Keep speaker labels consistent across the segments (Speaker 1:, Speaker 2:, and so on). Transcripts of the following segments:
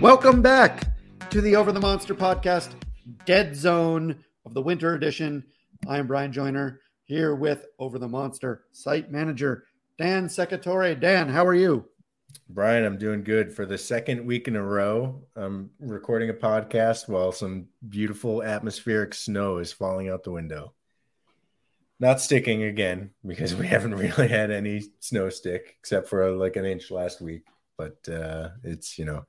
Speaker 1: Welcome back to the Over the Monster podcast, Dead Zone of the Winter Edition. I am Brian Joyner here with Over the Monster site manager Dan Secatore. Dan, how are you?
Speaker 2: Brian, I'm doing good. For the second week in a row, I'm recording a podcast while some beautiful atmospheric snow is falling out the window. Not sticking again because we haven't really had any snow stick except for like an inch last week. But uh, it's, you know,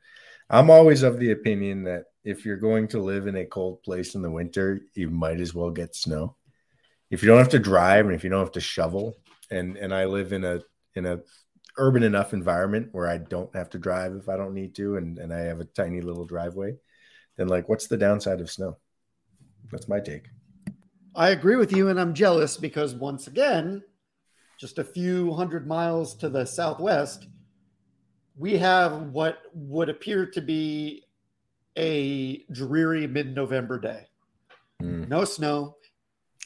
Speaker 2: I'm always of the opinion that if you're going to live in a cold place in the winter, you might as well get snow. If you don't have to drive and if you don't have to shovel, and and I live in a in a urban enough environment where I don't have to drive if I don't need to, and, and I have a tiny little driveway, then like what's the downside of snow? That's my take.
Speaker 1: I agree with you, and I'm jealous because once again, just a few hundred miles to the southwest, we have what would appear to be a dreary mid November day.
Speaker 2: Hmm.
Speaker 1: No snow.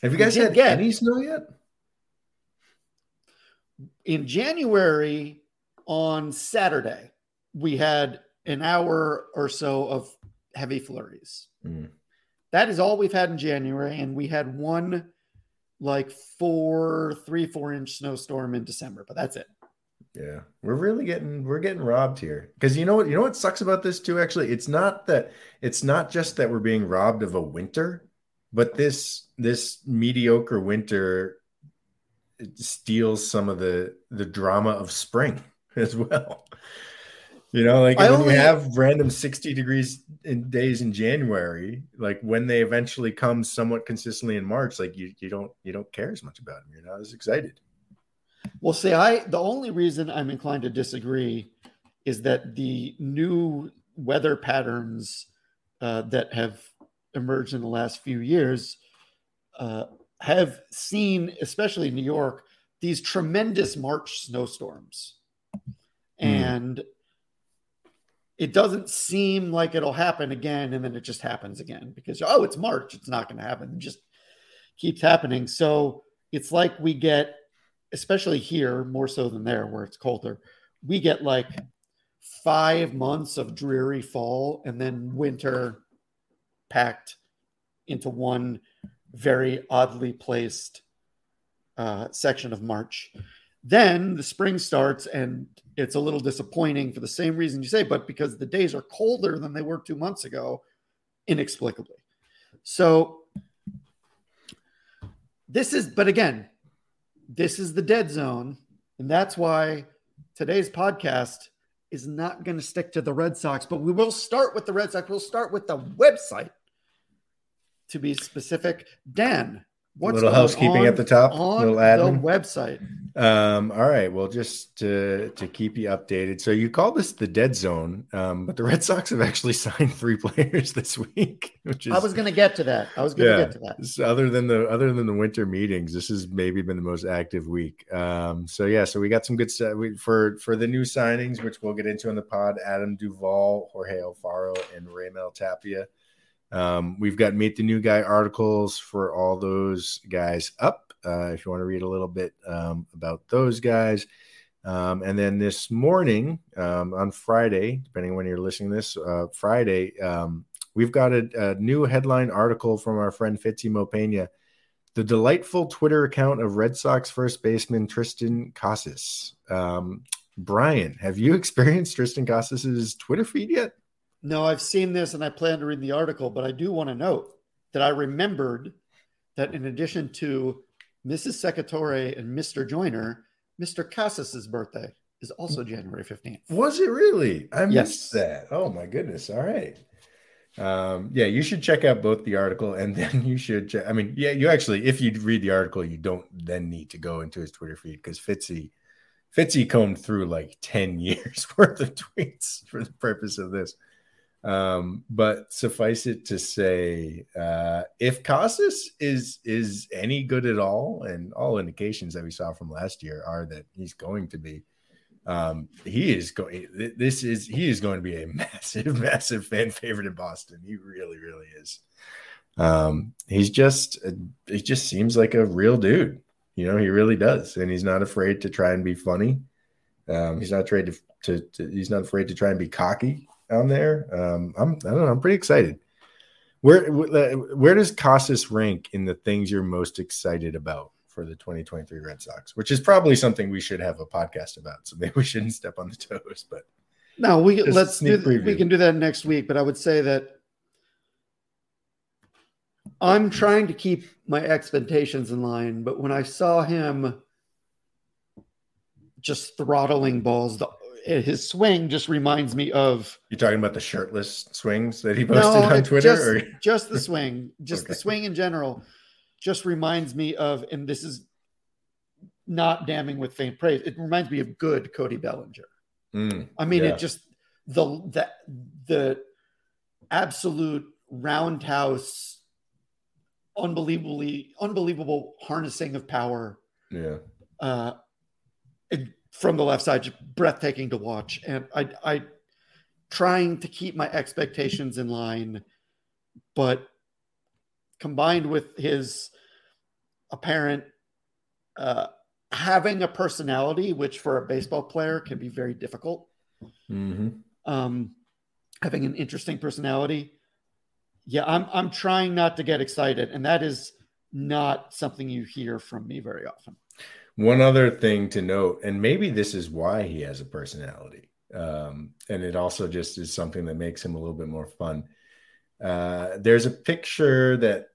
Speaker 2: Have you guys had
Speaker 1: get-
Speaker 2: any snow yet?
Speaker 1: in January on Saturday, we had an hour or so of heavy flurries.
Speaker 2: Mm.
Speaker 1: That is all we've had in January, and we had one like four, three, four inch snowstorm in December, but that's it.
Speaker 2: Yeah, we're really getting we're getting robbed here because you know what you know what sucks about this too. Actually, it's not that it's not just that we're being robbed of a winter, but this this mediocre winter it steals some of the the drama of spring as well. You know, like
Speaker 1: I
Speaker 2: when
Speaker 1: only-
Speaker 2: you have random 60 degrees in days in January, like when they eventually come somewhat consistently in March, like you you don't you don't care as much about them. You're not as excited.
Speaker 1: Well, see, I the only reason I'm inclined to disagree is that the new weather patterns uh, that have emerged in the last few years uh, have seen, especially in New York, these tremendous March snowstorms, and it doesn't seem like it'll happen again, and then it just happens again because oh, it's March, it's not going to happen. It just keeps happening. So it's like we get especially here more so than there where it's colder we get like five months of dreary fall and then winter packed into one very oddly placed uh, section of march. Then the spring starts and it's a little disappointing for the same reason you say but because the days are colder than they were two months ago inexplicably. So this is, but again, this is the dead zone. And that's why today's podcast is not going to stick to the Red Sox, but we will start with the Red Sox. We'll start with the website to be specific. Dan,
Speaker 2: what's little housekeeping at the top,
Speaker 1: on little admin. the website?
Speaker 2: Um, all right. Well, just to to keep you updated. So you call this the dead zone, um, but the Red Sox have actually signed three players this week. Which is,
Speaker 1: I was going to get to that. I was going to yeah, get to that.
Speaker 2: So other than the other than the winter meetings, this has maybe been the most active week. Um, so yeah, so we got some good stuff for for the new signings, which we'll get into on the pod. Adam Duvall, Jorge Alfaro, and Raimel Tapia. Um, we've got meet the new guy articles for all those guys up uh, if you want to read a little bit um, about those guys. Um, and then this morning um, on Friday, depending on when you're listening this, uh, Friday, um, we've got a, a, new headline article from our friend Fitzy Mopena. The delightful Twitter account of Red Sox first baseman Triston Casas. Um, Brian, have you experienced Triston Casas's Twitter feed yet?
Speaker 1: No, I've seen this and I plan to read the article, but I do want to note that I remembered that in addition to Mrs. Secatore and Mr. Joyner, Mr. Casas's birthday is also January 15th.
Speaker 2: Was it really? I missed yes. that. Oh my goodness. All right. Um, yeah, you should check out both the article and then you should check. I mean, yeah, you actually, if you read the article, you don't then need to go into his Twitter feed because Fitzy Fitzy combed through like 10 years worth of tweets for the purpose of this. Um, but suffice it to say, uh, if Casas is is any good at all, and all indications that we saw from last year are that he's going to be, um, he is going. This is he is going to be a massive, massive fan favorite in Boston. He really, really is. Um, he's just he just seems like a real dude. You know, he really does, and he's not afraid to try and be funny. Um, he's not afraid to, to, to he's not afraid to try and be cocky on there. Um, I'm I don't know. I'm pretty excited. Where where does Casas rank in the things you're most excited about for the 2023 Red Sox? Which is probably something we should have a podcast about. So maybe we shouldn't step on the toes. But
Speaker 1: no, we let's do, we can do that next week. But I would say that I'm trying to keep my expectations in line. But when I saw him just throttling balls the his swing just reminds me of.
Speaker 2: You talking about the shirtless swings that he posted no, on Twitter,
Speaker 1: just,
Speaker 2: or
Speaker 1: just the swing, just okay. the swing in general, just reminds me of, and this is not damning with faint praise. It reminds me of good Cody Bellinger. Mm, I mean, yeah. it just the the the absolute roundhouse, unbelievably unbelievable harnessing of power.
Speaker 2: Yeah.
Speaker 1: Uh, it, from the left side, just breathtaking to watch. And I, I trying to keep my expectations in line, but combined with his apparent uh, having a personality, which for a baseball player can be very difficult.
Speaker 2: Mm-hmm.
Speaker 1: Um, having an interesting personality. Yeah, I'm I'm trying not to get excited, and that is not something you hear from me very often.
Speaker 2: One other thing to note, and maybe this is why he has a personality, um, and it also just is something that makes him a little bit more fun. Uh, there's a picture that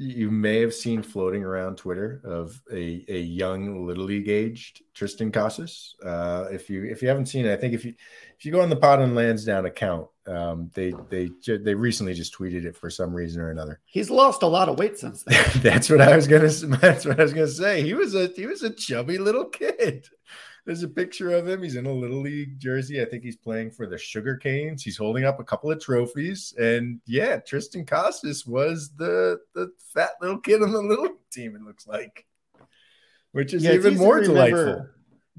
Speaker 2: you may have seen floating around Twitter of a, a young little league aged Triston Casas. Uh, if you if you haven't seen it, I think if you if you go on the Pod and Lansdowne account, um, they they they recently just tweeted it for some reason or another.
Speaker 1: He's lost a lot of weight since then.
Speaker 2: that's what I was gonna. That's what I was gonna say. He was a he was a chubby little kid. There's a picture of him. He's in a little league jersey. I think he's playing for the Sugar Canes. He's holding up a couple of trophies. And yeah, Triston Casas was the the fat little kid on the little team. It looks like, which is yeah, even more delightful.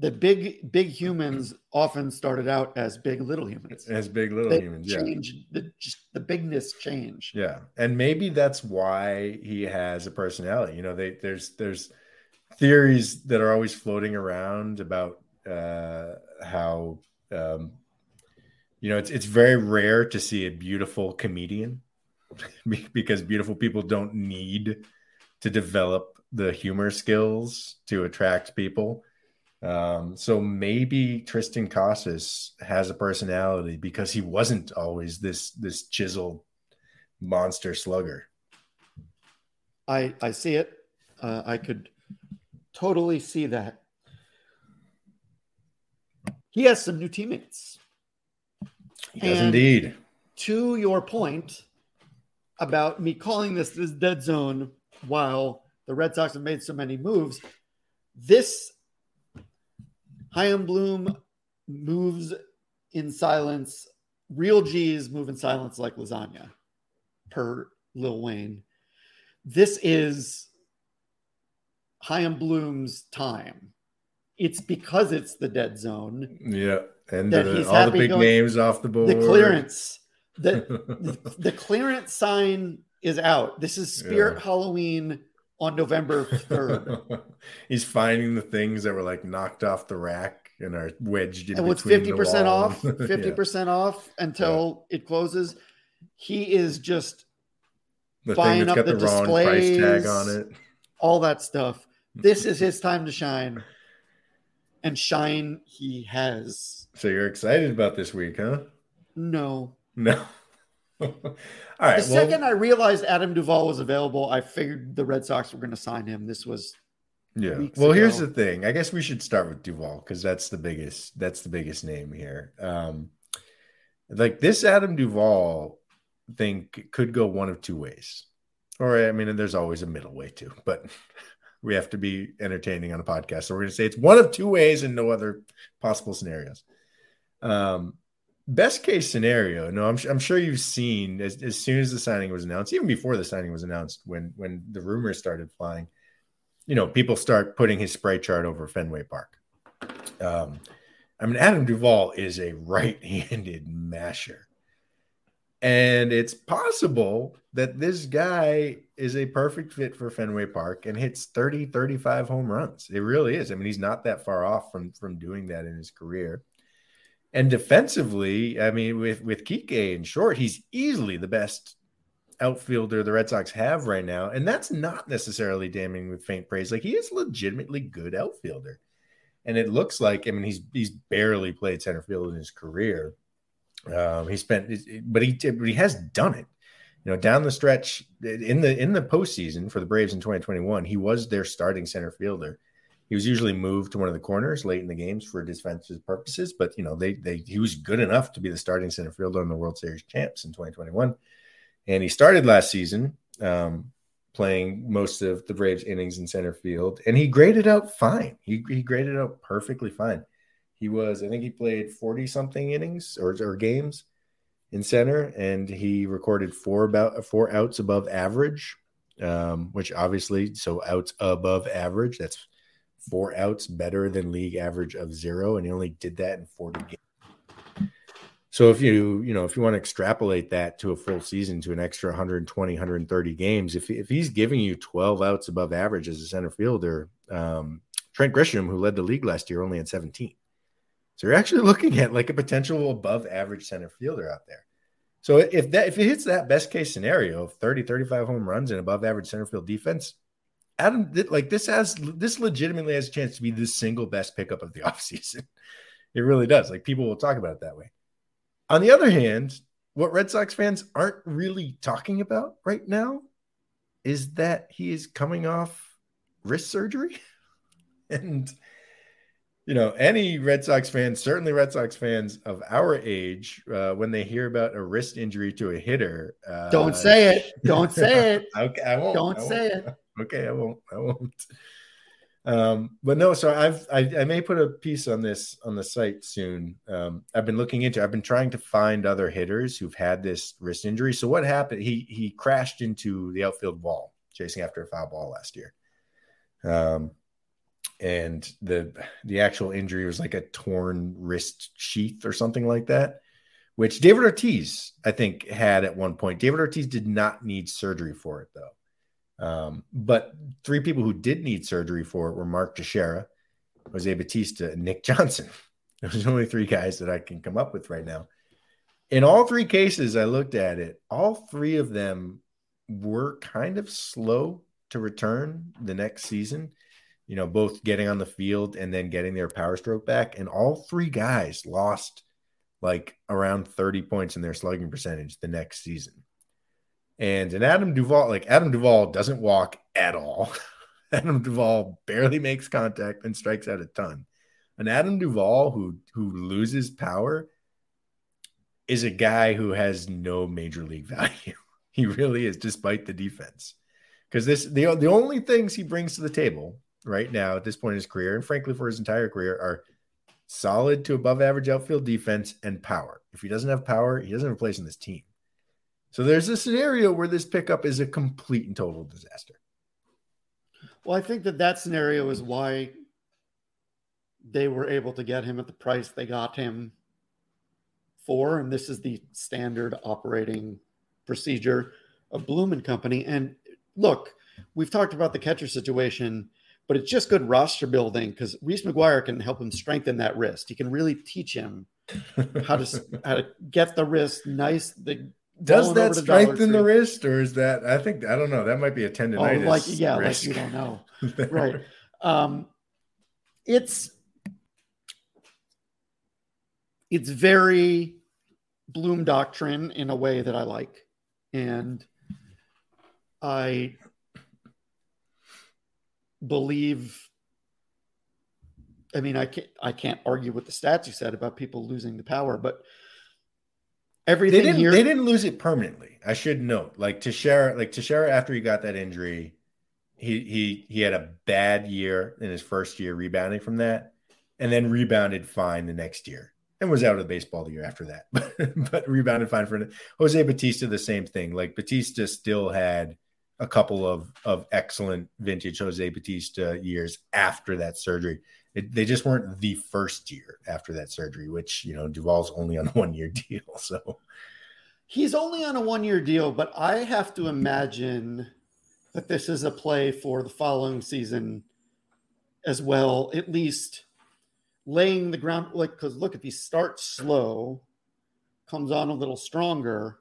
Speaker 1: The big big humans often started out as big little humans.
Speaker 2: As big little they humans,
Speaker 1: change, yeah. The just the bigness change.
Speaker 2: Yeah, and maybe that's why he has a personality. You know, they there's there's theories that are always floating around about uh, how um, you know it's it's very rare to see a beautiful comedian because beautiful people don't need to develop the humor skills to attract people. Um, so maybe Triston Casas has a personality because he wasn't always this this chiseled monster slugger.
Speaker 1: I I see it. Uh, I could totally see that. He has some new teammates.
Speaker 2: He does and indeed.
Speaker 1: To your point about me calling this this dead zone while the Red Sox have made so many moves, this Chaim Bloom moves in silence. Real G's move in silence like lasagna, per Lil Wayne. This is Chaim Bloom's time. It's because it's the dead zone.
Speaker 2: Yeah. And the, all the big names off the board.
Speaker 1: The clearance. The, the clearance sign is out. This is Spirit yeah. Halloween on November 3rd.
Speaker 2: He's finding the things that were like knocked off the rack and are wedged in
Speaker 1: and what's 50% off 50% yeah. off until yeah. it closes he is just
Speaker 2: the buying up the, the displays tag on it
Speaker 1: all that stuff this is his time to shine and shine he has
Speaker 2: so you're excited about this week huh
Speaker 1: no
Speaker 2: no all right
Speaker 1: the well, second i realized adam duvall was available i figured the red sox were going to sign him this was
Speaker 2: yeah. Well, ago. here's the thing. I guess we should start with Duvall because that's the biggest. That's the biggest name here. Um, like this Adam Duvall thing could go one of two ways, or I mean, there's always a middle way too. But we have to be entertaining on a podcast, so we're going to say it's one of two ways and no other possible scenarios. Um, best case scenario. No, I'm, I'm sure you've seen as, as soon as the signing was announced, even before the signing was announced, when when the rumors started flying you know, people start putting his spray chart over Fenway Park. Um, I mean, Adam Duvall is a right handed masher. And it's possible that this guy is a perfect fit for Fenway Park and hits 30, 35 home runs. It really is. I mean, he's not that far off from, from doing that in his career. And defensively, I mean, with, with Kike in short, he's easily the best outfielder the Red Sox have right now. And that's not necessarily damning with faint praise. Like he is legitimately good outfielder. And it looks like, I mean, he's he's barely played center field in his career. Um, he spent, but he but he has done it. You know, down the stretch in the in the postseason for the Braves in 2021, he was their starting center fielder. He was usually moved to one of the corners late in the games for defensive purposes, but you know, they they he was good enough to be the starting center fielder on the World Series champs in 2021. And he started last season um, playing most of the Braves innings in center field, and he graded out fine. He, he graded out perfectly fine. He was, I think he played 40 something innings or, or games in center, and he recorded four about four outs above average, um, which obviously, so outs above average, that's four outs better than league average of zero, and he only did that in 40 games. So if you, you know, if you want to extrapolate that to a full season to an extra 120, 130 games, if, if he's giving you 12 outs above average as a center fielder, um, Trent Grisham, who led the league last year, only had 17. So you're actually looking at like a potential above average center fielder out there. So if that if it hits that best case scenario of 30, 35 home runs and above average center field defense, Adam like this has this legitimately has a chance to be the single best pickup of the offseason. It really does. Like people will talk about it that way. On the other hand, what Red Sox fans aren't really talking about right now is that he is coming off wrist surgery. and, you know, any Red Sox fans, certainly Red Sox fans of our age, uh, when they hear about a wrist injury to a hitter, uh,
Speaker 1: don't say it. Don't say it.
Speaker 2: okay, I won't.
Speaker 1: Don't
Speaker 2: I
Speaker 1: say
Speaker 2: won't.
Speaker 1: it.
Speaker 2: Okay, I won't. I won't. Um, but no, so I've I, I, may put a piece on this on the site soon. Um, I've been looking into. I've been trying to find other hitters who've had this wrist injury. So what happened? He he crashed into the outfield wall chasing after a foul ball last year. Um, and the the actual injury was like a torn wrist sheath or something like that, which David Ortiz I think had at one point. David Ortiz did not need surgery for it though. Um, but three people who did need surgery for it were Mark Teixeira, Jose Bautista, and Nick Johnson. Those are only three guys that I can come up with right now. In all three cases, I looked at it, all three of them were kind of slow to return the next season. You know, both getting on the field and then getting their power stroke back. And all three guys lost like around 30 points in their slugging percentage the next season. And an Adam Duvall, like Adam Duvall doesn't walk at all. Adam Duvall barely makes contact and strikes out a ton. An Adam Duvall who who loses power is a guy who has no major league value. he really is, despite the defense. Because this the the only things he brings to the table right now at this point in his career, and frankly for his entire career, are solid to above average outfield defense and power. If he doesn't have power, he doesn't have a place in this team. So there's a scenario where this pickup is a complete and total disaster.
Speaker 1: Well, I think that that scenario is why they were able to get him at the price they got him for. And this is the standard operating procedure of Bloom and Company. And look, we've talked about the catcher situation, but it's just good roster building because Reese McGuire can help him strengthen that wrist. He can really teach him how to how to get the wrist nice. The
Speaker 2: does that strengthen the wrist, or is that? I think I don't know. That might be a tendonitis.
Speaker 1: Oh, like yeah, risk. like you don't know, right? Um, it's it's very Bloom doctrine in a way that I like, and I believe. I mean, I can't I can't argue with the stats you said about people losing the power, but everything
Speaker 2: they didn't,
Speaker 1: here.
Speaker 2: They didn't lose it permanently. I should note, like Teixeira, like Teixeira, after he got that injury, he he he had a bad year in his first year rebounding from that, and then rebounded fine the next year, and was out of baseball the year after that, but, but rebounded fine for. Jose Bautista The same thing. Like Bautista still had a couple of of excellent vintage Jose Bautista years after that surgery. It, they just weren't the first year after that surgery, which you know Duvall's only on a one year deal. So
Speaker 1: he's only on a one year deal, but I have to imagine that this is a play for the following season as well. At least laying the ground, like because look, if he starts slow, comes on a little stronger,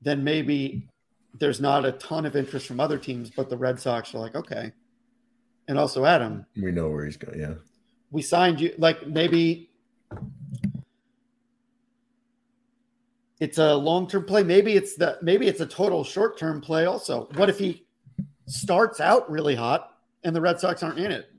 Speaker 1: then maybe there's not a ton of interest from other teams, but the Red Sox are like, okay, and also Adam.
Speaker 2: We know where he's going. Yeah.
Speaker 1: We signed you like maybe it's a long-term play. Maybe it's the maybe it's a total short-term play also. What if he starts out really hot and the Red Sox aren't in it?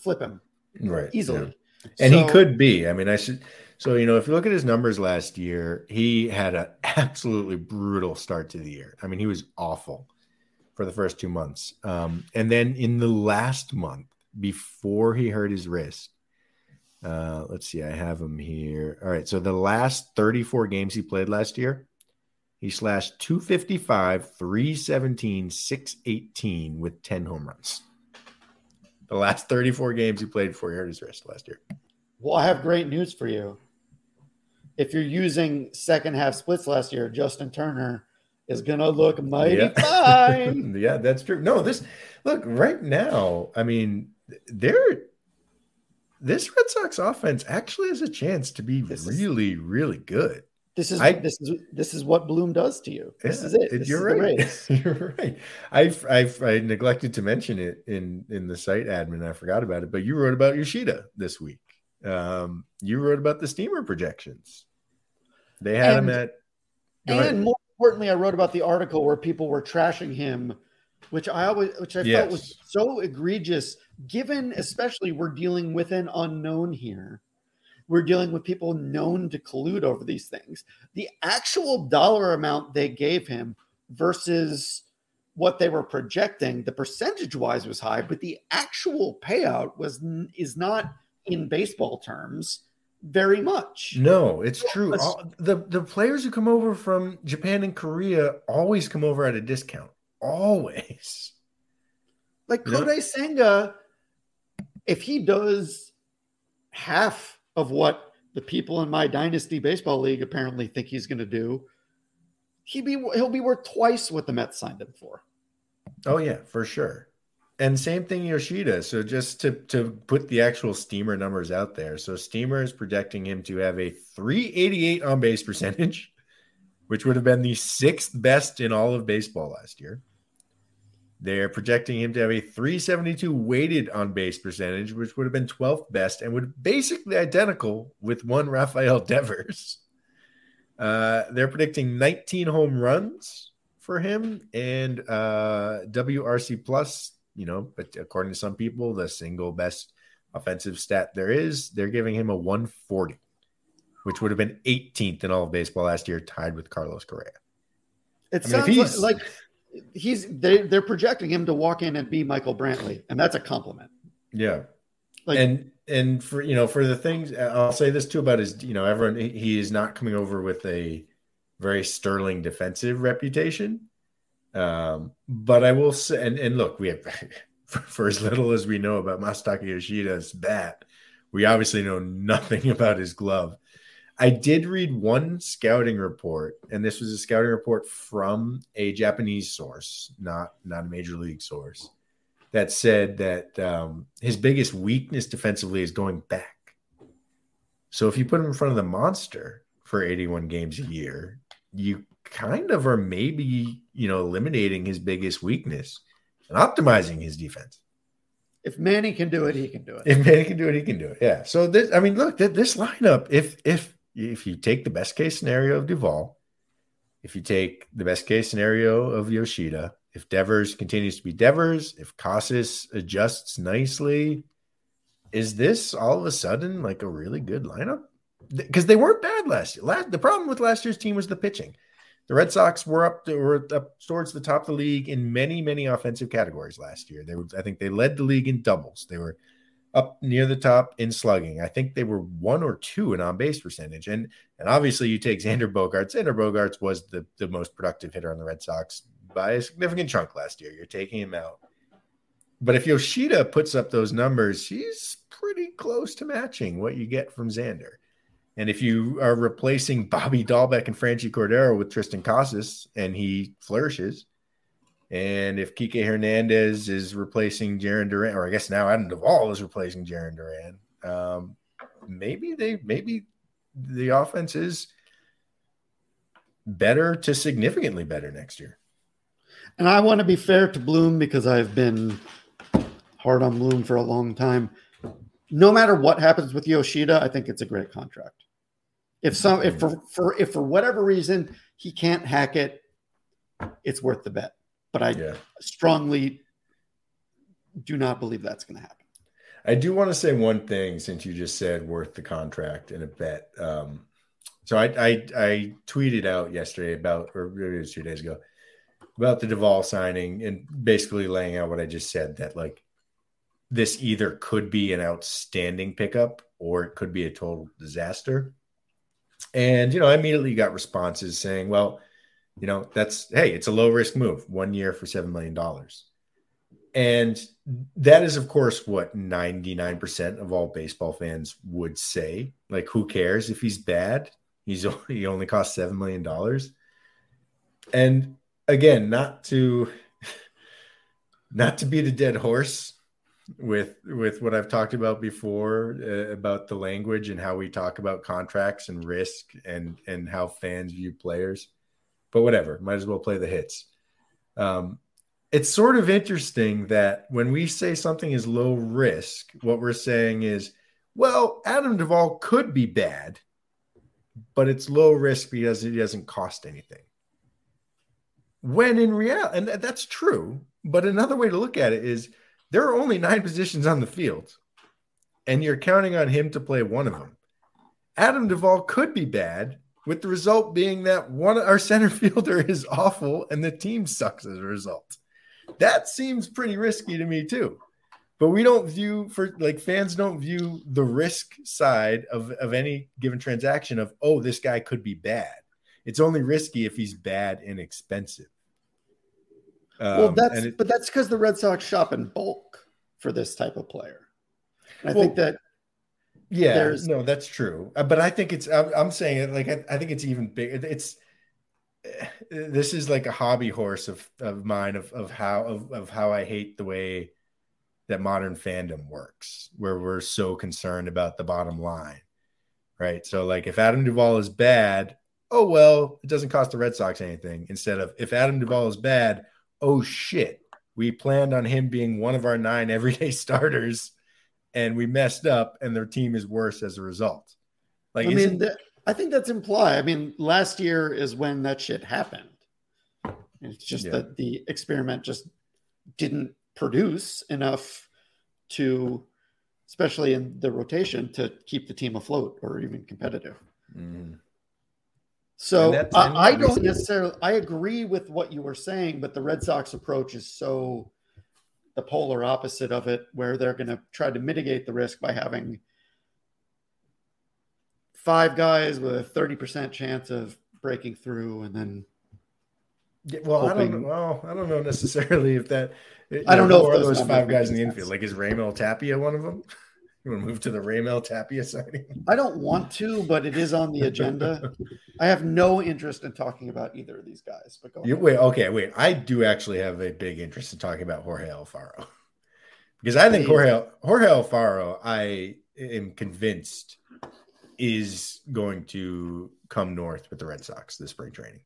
Speaker 1: Flip him.
Speaker 2: Right.
Speaker 1: Easily.
Speaker 2: Yeah. And so, he could be. I mean, I should so you know, if you look at his numbers last year, he had an absolutely brutal start to the year. I mean, he was awful for the first two months. Um, and then in the last month, before he hurt his wrist, uh, let's see, I have him here. All right. So the last 34 games he played last year, he slashed 255, 317, 618 with 10 home runs. The last 34 games he played before he hurt his wrist last year.
Speaker 1: Well, I have great news for you. If you're using second half splits last year, Justin Turner is gonna look mighty
Speaker 2: yeah.
Speaker 1: fine.
Speaker 2: yeah, that's true. No, this look right now. I mean, they're this Red Sox offense actually has a chance to be this really, is, really good.
Speaker 1: This is I, this is this is what Bloom does to you. This yeah, is it. This
Speaker 2: you're
Speaker 1: is
Speaker 2: right. you're right. I I I neglected to mention it in in the site admin. I forgot about it, but you wrote about Yoshida this week. Um, you wrote about the steamer projections. They had and, him at
Speaker 1: and more importantly, I wrote about the article where people were trashing him, which I always, which I yes. felt was so egregious, given especially we're dealing with an unknown here. We're dealing with people known to collude over these things. The actual dollar amount they gave him versus what they were projecting, the percentage wise was high, but the actual payout was is not in baseball terms very much.
Speaker 2: No, it's true. All, the the players who come over from Japan and Korea always come over at a discount. Always.
Speaker 1: Like Kodai Senga, if he does half of what the people in my dynasty baseball league apparently think he's going to do, he be he'll be worth twice what the Mets signed him for.
Speaker 2: Oh yeah, for sure. And same thing Yoshida. So just to to put the actual Steamer numbers out there. So Steamer is projecting him to have a 388 on base percentage, which would have been the sixth best in all of baseball last year. They're projecting him to have a 372 weighted on base percentage, which would have been 12th best and would basically identical with one Rafael Devers. Uh, they're predicting 19 home runs for him and uh, WRC plus you know, but according to some people, the single best offensive stat there is, they're giving him a 140, which would have been 18th in all of baseball last year, tied with Carlos Correa.
Speaker 1: It I mean, sounds like, like he's they, they're projecting him to walk in and be Michael Brantley, and that's a compliment.
Speaker 2: Yeah. Like, and and for you know for the things I'll say this too about his you know everyone he is not coming over with a very sterling defensive reputation. Um, but I will say, and, and look, we have for, for, as little as we know about Masataka Yoshida's bat, we obviously know nothing about his glove. I did read one scouting report, and this was a scouting report from a Japanese source, not not a major league source, that said that um, his biggest weakness defensively is going back. So if you put him in front of the monster for 81 games a year, you kind of are maybe you know eliminating his biggest weakness and optimizing his defense.
Speaker 1: If Manny can do it, he can do it.
Speaker 2: If Manny can do it, he can do it. Yeah. So this, I mean, look, this lineup. If if if you take the best case scenario of Duvall, if you take the best case scenario of Yoshida, if Devers continues to be Devers, if Casas adjusts nicely, is this all of a sudden like a really good lineup? Because they weren't bad last year. Last, the problem with last year's team was the pitching. The Red Sox were up, were up towards the top of the league in many, many offensive categories last year. They were, I think, they led the league in doubles. They were up near the top in slugging. I think they were one or two in on base percentage. And and obviously, you take Xander Bogaerts. Xander Bogaerts was the the most productive hitter on the Red Sox by a significant chunk last year. You're taking him out. But if Yoshida puts up those numbers, he's pretty close to matching what you get from Xander. And if you are replacing Bobby Dalbec and Franchy Cordero with Triston Casas and he flourishes, and if Kike Hernandez is replacing Jarren Duran, or I guess now Adam Duvall is replacing Jarren Duran, um, maybe they maybe the offense is better to significantly better next year.
Speaker 1: And I want to be fair to Bloom because I've been hard on Bloom for a long time. No matter what happens with Yoshida, I think it's a great contract. If some if for, for if for whatever reason he can't hack it, it's worth the bet. But I yeah. strongly do not believe that's going to happen.
Speaker 2: I do want to say one thing since you just said worth the contract and a bet. Um, so I, I, I tweeted out yesterday about, or it was two days ago, about the Duvall signing and basically laying out what I just said that like this either could be an outstanding pickup or it could be a total disaster. And, you know, I immediately got responses saying, well, you know, that's, hey, it's a low risk move, one year for $7 million. And that is, of course, what 99% of all baseball fans would say. Like, who cares if he's bad? He's only, he only cost $7 million. And again, not to not to be the dead horse, with with what I've talked about before uh, about the language and how we talk about contracts and risk and and how fans view players. But whatever, might as well play the hits. Um, it's sort of interesting that when we say something is low risk, what we're saying is, well, Adam Duvall could be bad, but it's low risk because it doesn't cost anything. When in reality, and that's true, but another way to look at it is there are only nine positions on the field, and you're counting on him to play one of them. Adam Duvall could be bad, with the result being that one of our center fielder is awful and the team sucks as a result. That seems pretty risky to me too. But we don't view for like fans don't view the risk side of, of any given transaction of oh this guy could be bad. It's only risky if he's bad and expensive.
Speaker 1: Um, well, that's it, but that's because the Red Sox shop in bulk for this type of player. I well, think that
Speaker 2: yeah, there's no, that's true. Uh, but I think it's I'm, I'm saying it like I, I, think it's even big. It's this is like a hobby horse of of mine of of how of, of how I hate the way that modern fandom works, where we're so concerned about the bottom line, right? So like if Adam Duvall is bad, oh well, it doesn't cost the Red Sox anything. Instead of if Adam Duvall is bad, oh shit, we planned on him being one of our nine everyday starters and we messed up and their team is worse as a result.
Speaker 1: Like, I mean, I think that's implied. I mean, last year is when that shit happened. It's just yeah. that the experiment just didn't produce enough to, especially in the rotation, to keep the team afloat or even competitive.
Speaker 2: Mm.
Speaker 1: So
Speaker 2: And
Speaker 1: I, I don't necessarily. I agree with what you were saying, but the Red Sox approach is so the polar opposite of it, where they're going to try to mitigate the risk by having five guys with a thirty percent chance of breaking through, and then
Speaker 2: Yeah, well, I don't.
Speaker 1: hoping-
Speaker 2: Well, I don't know necessarily if that.
Speaker 1: I don't know
Speaker 2: who
Speaker 1: if
Speaker 2: are
Speaker 1: those
Speaker 2: those five guys in the
Speaker 1: sense.
Speaker 2: infield. Like, is Raimel Tapia one of them? You want to move to the Raimel Tapia signing?
Speaker 1: I don't want to, but it is on the agenda. I have no interest in talking about either of these guys. But go
Speaker 2: You, wait, okay, wait. I do actually have a big interest in talking about Jorge Alfaro because I think Jorge Jorge Alfaro, I am convinced, is going to come north with the Red Sox this spring training.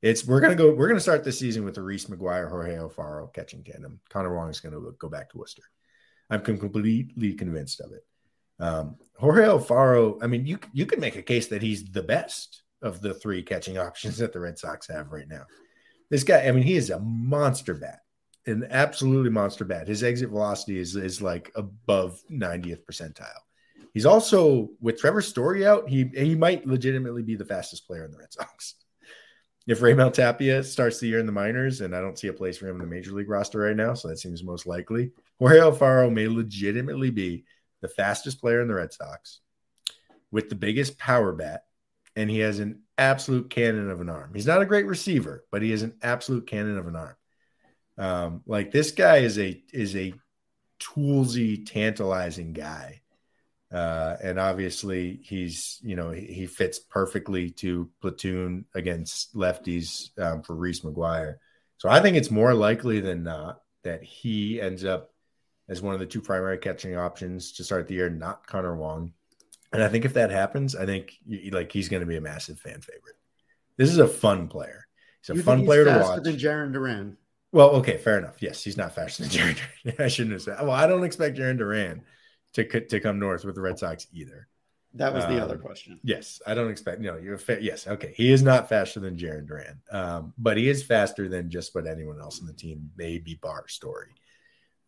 Speaker 2: It's we're gonna go. We're gonna start the season with the Reese McGuire Jorge Alfaro catching tandem. Connor Wong is gonna go back to Worcester. I'm completely convinced of it. Um, Jorge Alfaro. I mean, you you could make a case that he's the best of the three catching options that the Red Sox have right now. This guy, I mean, he is a monster bat, an absolutely monster bat. His exit velocity is is like above 90th percentile. He's also with Trevor Story out, he he might legitimately be the fastest player in the Red Sox. If Raimel Tapia starts the year in the minors, and I don't see a place for him in the major league roster right now, so that seems most likely. Jorge Alfaro may legitimately be the fastest player in the Red Sox with the biggest power bat, and he has an absolute cannon of an arm. He's not a great receiver, but he has an absolute cannon of an arm. Um, like this guy is a is a toolsy, tantalizing guy. Uh, and obviously he's you know he, he fits perfectly to platoon against lefties um, for Reese McGuire. So I think it's more likely than not that he ends up as one of the two primary catching options to start the year, not Connor Wong. And I think if that happens, I think like he's going to be a massive fan favorite. This is a fun player. He's a
Speaker 1: You
Speaker 2: fun
Speaker 1: he's
Speaker 2: player to
Speaker 1: faster
Speaker 2: watch.
Speaker 1: than Jarren Duran.
Speaker 2: Well, okay, fair enough. Yes, he's not faster than Jarren Duran. I shouldn't have said. Well, I don't expect Jarren Duran to to come north with the Red Sox either.
Speaker 1: That was the
Speaker 2: Um,
Speaker 1: other question.
Speaker 2: Yes, I don't expect. No, you're fair. Yes, okay. He is not faster than Jarren Duran, um, but he is faster than just about anyone else on the team, maybe Bar Story,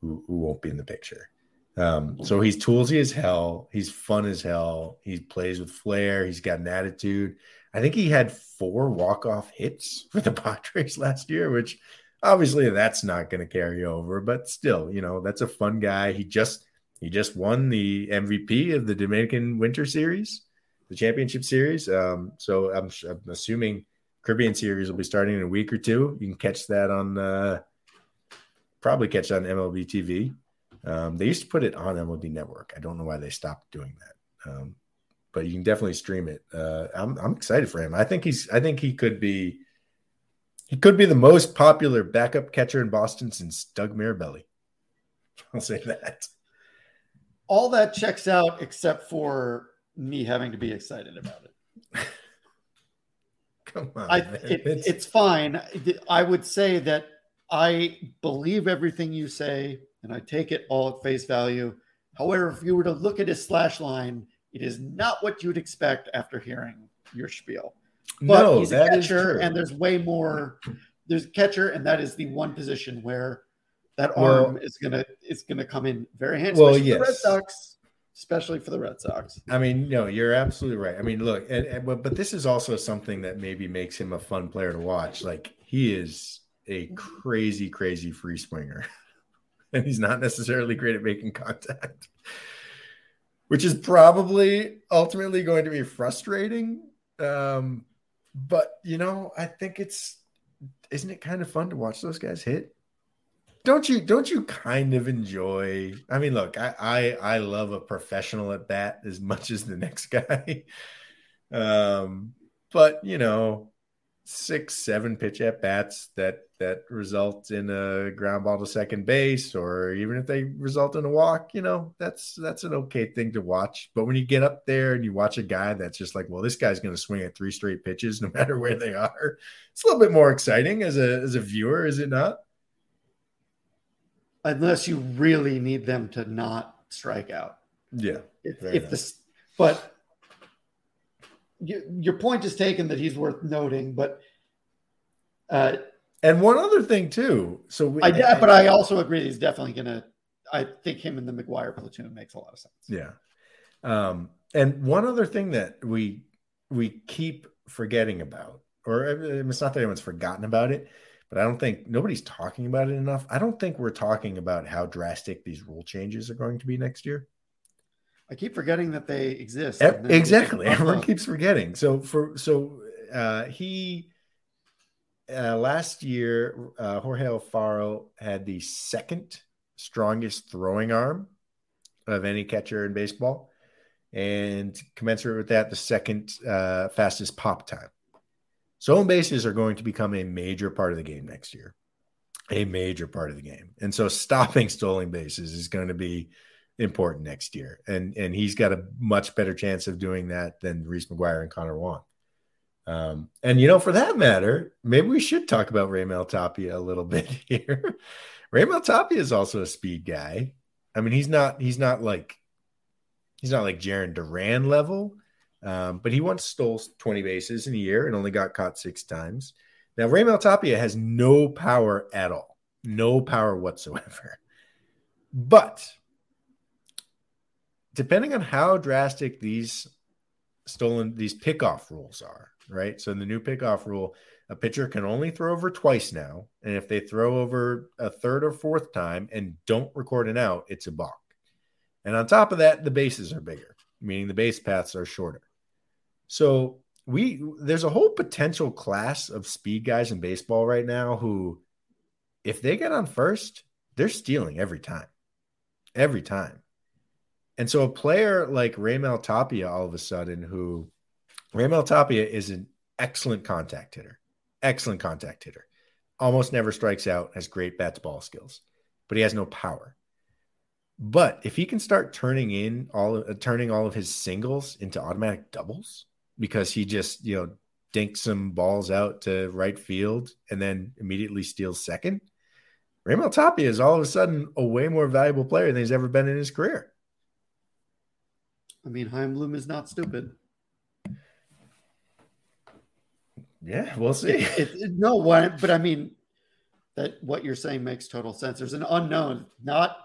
Speaker 2: who who won't be in the picture. Um, so he's toolsy as hell. He's fun as hell. He plays with flair. He's got an attitude. I think he had four walk off hits for the Padres last year, which obviously that's not going to carry over, but still, you know, that's a fun guy. He just he just won the MVP of the Dominican Winter Series, the championship series. Um, so I'm, I'm assuming Caribbean Series will be starting in a week or two. You can catch that on uh, probably catch on MLB TV. Um, they used to put it on MLB Network. I don't know why they stopped doing that, um, but you can definitely stream it. Uh, I'm I'm excited for him. I think he's I think he could be he could be the most popular backup catcher in Boston since Doug Mirabelli. I'll say that.
Speaker 1: All that checks out except for me having to be excited about it.
Speaker 2: Come on,
Speaker 1: I, it,
Speaker 2: It's-
Speaker 1: it's fine. I would say that I believe everything you say and I take it all at face value. However, if you were to look at his slash line, it is not what you'd expect after hearing your spiel. But
Speaker 2: no,
Speaker 1: he's a
Speaker 2: that is
Speaker 1: catcher,
Speaker 2: true.
Speaker 1: and there's way more. There's catcher, and that is the one position where that
Speaker 2: Well-
Speaker 1: arm is gonna is gonna come in very handy.
Speaker 2: Well,
Speaker 1: the Red. Sox, especially for the Red Sox.
Speaker 2: I mean, no, you're absolutely right. I mean, look, and, and but, but this is also something that maybe makes him a fun player to watch. Like he is a crazy, crazy free swinger, and he's not necessarily great at making contact, which is probably ultimately going to be frustrating. Um, but you know, I think it's isn't it kind of fun to watch those guys hit? Don't you don't you kind of enjoy? I mean, look, I I, I love a professional at bat as much as the next guy. um, but you know, six, seven pitch at bats that that result in a ground ball to second base, or even if they result in a walk, you know, that's that's an okay thing to watch. But when you get up there and you watch a guy that's just like, well, this guy's going to swing at three straight pitches no matter where they are, it's a little bit more exciting as a as a viewer, is it not?
Speaker 1: Unless you really need them to not strike out.
Speaker 2: Yeah.
Speaker 1: if, if this but your point is taken that he's worth noting but uh
Speaker 2: And one other thing too. So we,
Speaker 1: I, de- but I also agree he's definitely going to. I think him in the McGuire platoon makes a lot of sense.
Speaker 2: Yeah. Um, and one other thing that we we keep forgetting about, or it's not that anyone's forgotten about it, but I don't think nobody's talking about it enough. I don't think we're talking about how drastic these rule changes are going to be next year.
Speaker 1: I keep forgetting that they exist.
Speaker 2: Exactly. Everyone keeps forgetting. So for so uh, he uh, last year, uh, Jorge Alfaro had the second strongest throwing arm of any catcher in baseball, and commensurate with that, the second uh, fastest pop time. Stolen bases are going to become a major part of the game next year, a major part of the game, and so stopping stolen bases is going to be important next year, and and he's got a much better chance of doing that than Reese McGuire and Connor Wong. Um, and you know, for that matter, maybe we should talk about Raimel Tapia a little bit here. Raimel Tapia is also a speed guy. I mean, he's not he's not like he's not like Jarren Duran level, um, but he once stole 20 bases in a year and only got caught six times. Now, Raimel Tapia has no power at all, no power whatsoever. But depending on how drastic these stolen these pickoff rules are, right? So in the new pickoff rule, a pitcher can only throw over twice now. And if they throw over a third or fourth time and don't record an out, it's a balk. And on top of that, the bases are bigger, meaning the base paths are shorter. So we there's a whole potential class of speed guys in baseball right now who, if they get on first, they're stealing every time. Every time. And so a player like Raimel Tapia, all of a sudden, who Raimel Tapia is an excellent contact hitter, excellent contact hitter. Almost never strikes out, has great bat to ball skills, but he has no power. But if he can start turning in all uh, turning all of his singles into automatic doubles because he just you know dinks some balls out to right field and then immediately steals second, Raimel Tapia is all of a sudden a way more valuable player than he's ever been in his career.
Speaker 1: I mean, Chaim Bloom is not stupid.
Speaker 2: Yeah, we'll see.
Speaker 1: It, it, it, no, what, but I mean that what you're saying makes total sense. There's an unknown, not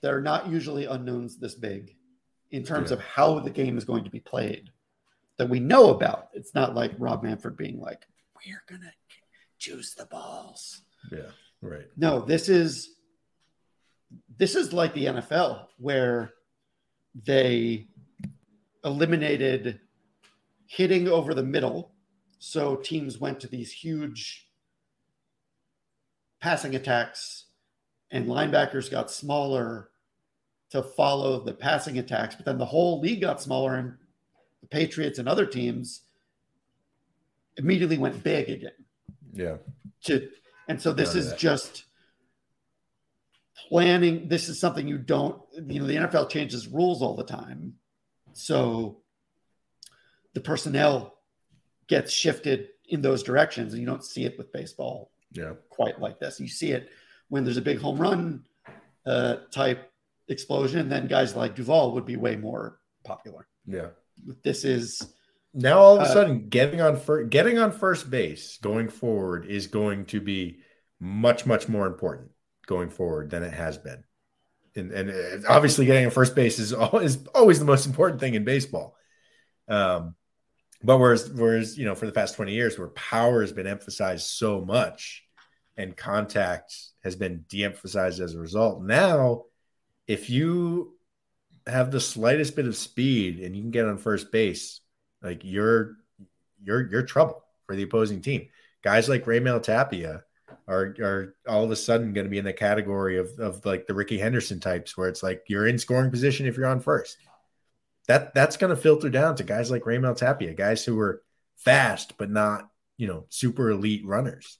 Speaker 1: there are not usually unknowns this big in terms yeah. of how the game is going to be played that we know about. It's not like Rob Manfred being like, "We're gonna choose the balls."
Speaker 2: Yeah, right.
Speaker 1: No, this is this is like the NFL where they eliminated hitting over the middle so teams went to these huge passing attacks, and linebackers got smaller to follow the passing attacks. But then the whole league got smaller, and the Patriots and other teams immediately went big again.
Speaker 2: Yeah.
Speaker 1: To and so this is just planning. This is something you don't. You know, the NFL changes rules all the time, so the personnel gets shifted in those directions. And you don't see it with baseball
Speaker 2: yeah.
Speaker 1: quite like this. You see it when there's a big home run uh, type explosion, then guys like Duvall would be way more popular.
Speaker 2: Yeah.
Speaker 1: This is
Speaker 2: now all of a uh, sudden getting on fir- getting on first base going forward is going to be much much more important going forward than it has been. And, and obviously getting a first base is always, always the most important thing in baseball. Um, but whereas, whereas, you know, for the past 20 years, where power has been emphasized so much and contact has been de emphasized as a result, now, if you have the slightest bit of speed and you can get on first base, like you're, you're, you're trouble for the opposing team. Guys like Raimel Tapia are, are all of a sudden going to be in the category of, of like the Rickey Henderson types, where it's like you're in scoring position if you're on first that that's going to filter down to guys like Raimel Tapia, guys who are fast but not you know super elite runners.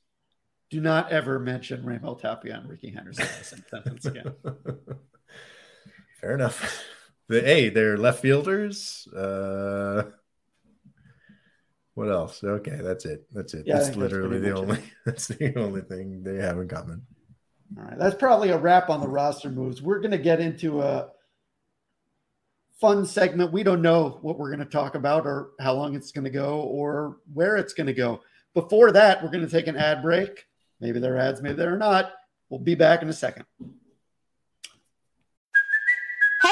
Speaker 1: Do not ever mention Raimel Tapia and Rickey Henderson in the same sentence again.
Speaker 2: Fair enough. The, hey, they're left fielders. Uh, what else? Okay, that's it. That's it. Yeah, that's literally that's the only. It. That's the only thing they have in common.
Speaker 1: All right, that's probably a wrap on the roster moves. We're going to get into a fun segment. We don't know what we're going to talk about or how long it's going to go or where it's going to go. Before that, we're going to take an ad break. Maybe they're ads, maybe they're not. We'll be back in a second.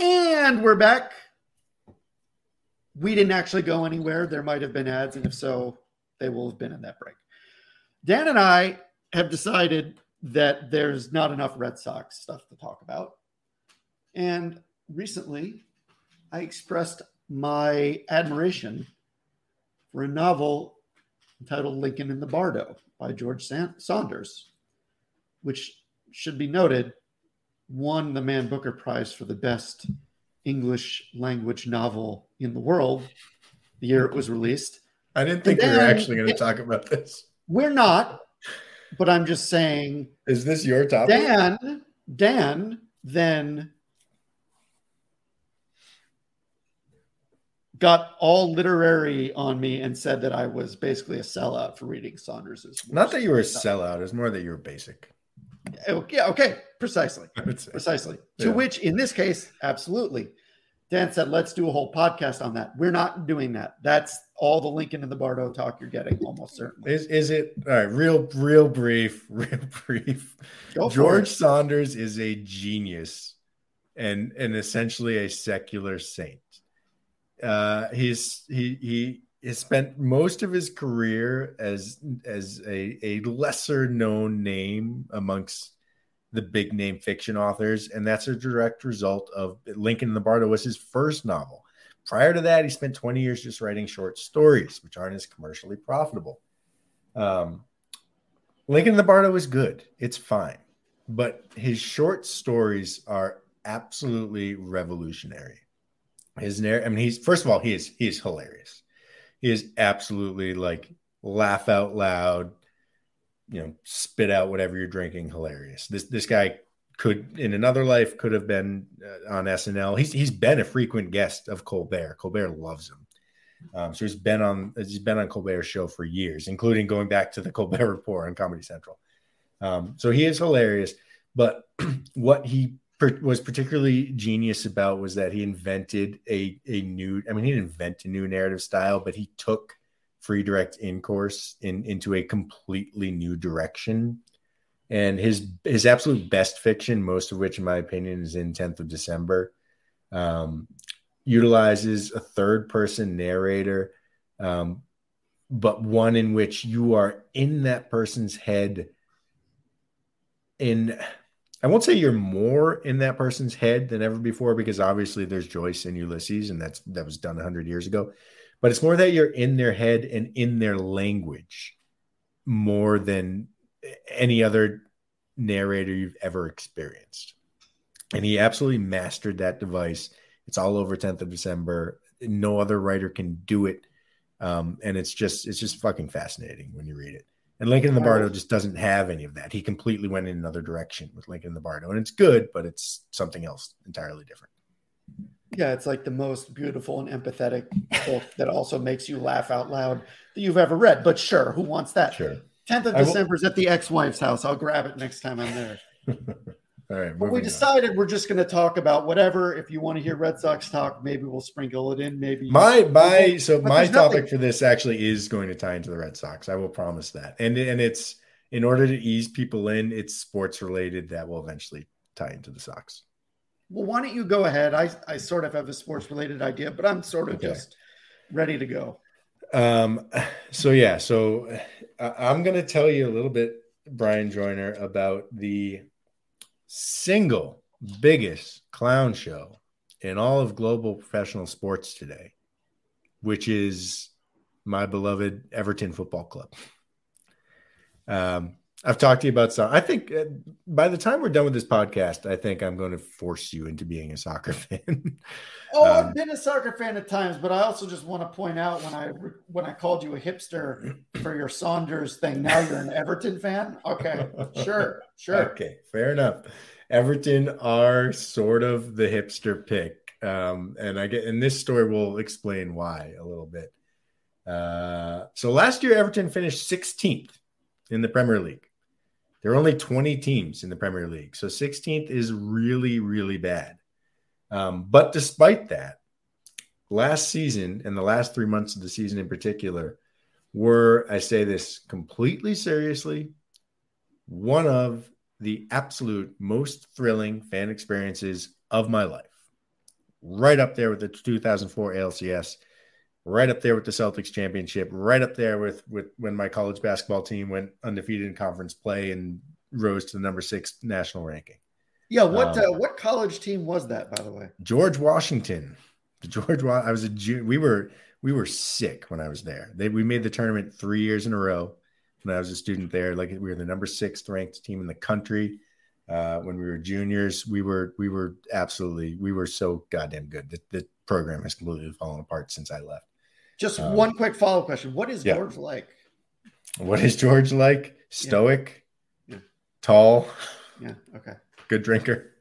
Speaker 1: And we're back. We didn't actually go anywhere. There might have been ads, and if so, they will have been in that break. Dan and I have decided that there's not enough Red Sox stuff to talk about. And recently, I expressed my admiration for a novel entitled Lincoln in the Bardo by George Saunders, which should be noted won the Man Booker Prize for the best English language novel in the world the year it was released.
Speaker 2: I didn't think
Speaker 1: And
Speaker 2: we were actually going to talk about this.
Speaker 1: We're not, but I'm just saying
Speaker 2: Is this your topic?
Speaker 1: Dan, Dan then got all literary on me and said that I was basically a sellout for reading Saunders's.
Speaker 2: Not that you were a sellout. It's more that you were basic.
Speaker 1: Yeah, okay, precisely.
Speaker 2: I would say.
Speaker 1: Precisely. To which, in this case, absolutely. Dan said, let's do a whole podcast on that. We're not doing that. That's all the Lincoln in the Bardo talk you're getting, almost certainly.
Speaker 2: Is is it all right? Real, real brief, real brief.
Speaker 1: Go
Speaker 2: George. Saunders is a genius and and essentially a secular saint. Uh, he's he he has spent most of his career as as a, a lesser known name amongst the big name fiction authors, and that's a direct result of Lincoln in the Bardo was his first novel. Prior to that, he spent 20 years just writing short stories, which aren't as commercially profitable. Um, Lincoln in the Bardo is good. It's fine. But his short stories are absolutely revolutionary. His narr- I mean, he's first of all, he is he is hilarious. Is absolutely like laugh out loud, you know, spit out whatever you're drinking, hilarious. This this guy could in another life could have been uh, on SNL. He's he's been a frequent guest of Colbert. Colbert loves him. Um, so he's been on he's been on Colbert's show for years, including going back to the Colbert Report on Comedy Central. Um, so he is hilarious. But what he per- was particularly genius about was that he invented a a new. I mean, he didn't invent a new narrative style, but he took free indirect discourse in into a completely new direction. And his his absolute best fiction, most of which, in my opinion, is in Tenth of December. Um, utilizes a third person narrator, um, but one in which you are in that person's head. In, I won't say you're more in that person's head than ever before because obviously there's Joyce and Ulysses, and that's that was done hundred years ago. But it's more that you're in their head and in their language more than any other narrator you've ever experienced. And he absolutely mastered that device. It's all over 10th of December. No other writer can do it. Um, and it's just it's just fucking fascinating when you read it. And Lincoln in the Bardo just doesn't have any of that. He completely went in another direction with Lincoln in the Bardo. And it's good, but it's something else entirely different.
Speaker 1: Yeah, it's like the most beautiful and empathetic book that also makes you laugh out loud that you've ever read. But sure, who wants that?
Speaker 2: Sure.
Speaker 1: 10th of December is at the ex wife's house. I'll grab it next time I'm there.
Speaker 2: All right.
Speaker 1: But we
Speaker 2: moving on.
Speaker 1: decided we're just going to talk about whatever. If you want to hear Red Sox talk, maybe we'll sprinkle it in. Maybe
Speaker 2: My my so
Speaker 1: But
Speaker 2: my
Speaker 1: there's nothing-
Speaker 2: topic for this actually is going to tie into the Red Sox. I will promise that. And and it's in order to ease people in, it's sports related that will eventually tie into the Sox.
Speaker 1: Well, why don't you go ahead? I, I sort of have a sports related idea, but I'm sort of
Speaker 2: Okay.
Speaker 1: just ready to go.
Speaker 2: Um, so yeah, so I'm going to tell you a little bit, Brian Joyner, about the single biggest clown show in all of global professional sports today, which is my beloved Everton Football Club. Um, I've talked to you about some. I think uh, by the time we're done with this podcast, I think I'm going to force you into being a soccer fan.
Speaker 1: oh, um, I've been a soccer fan at times, but I also just want to point out when I when I called you a hipster for your Saunders thing, now you're an Everton fan. Okay, sure, sure.
Speaker 2: Okay, fair enough. Everton are sort of the hipster pick, um, and I get and this story will explain why a little bit. Uh, so last year, Everton finished 16th in the Premier League. There are only 20 teams in the Premier League. So 16th is really, really bad. Um, but despite that, last season and the last three months of the season in particular were, I say this completely seriously, one of the absolute most thrilling fan experiences of my life. Right up there with the 2004 ALCS right up there with the Celtics championship, right up there with with when my college basketball team went undefeated in conference play and rose to the number six national ranking.
Speaker 1: Yeah, what um, uh, what college team was that, by the way?
Speaker 2: George Washington. George, I was a. We were we were sick when I was there. They we made the tournament three years in a row when I was a student there. Like we were the number six ranked team in the country. Uh, when we were juniors, we were we were absolutely we were so goddamn good. The, the program has completely fallen apart since I left.
Speaker 1: Just um, one quick follow up question: What is yeah. George like?
Speaker 2: What is George like? Stoic, yeah. Yeah. tall.
Speaker 1: Yeah. Okay.
Speaker 2: Good drinker.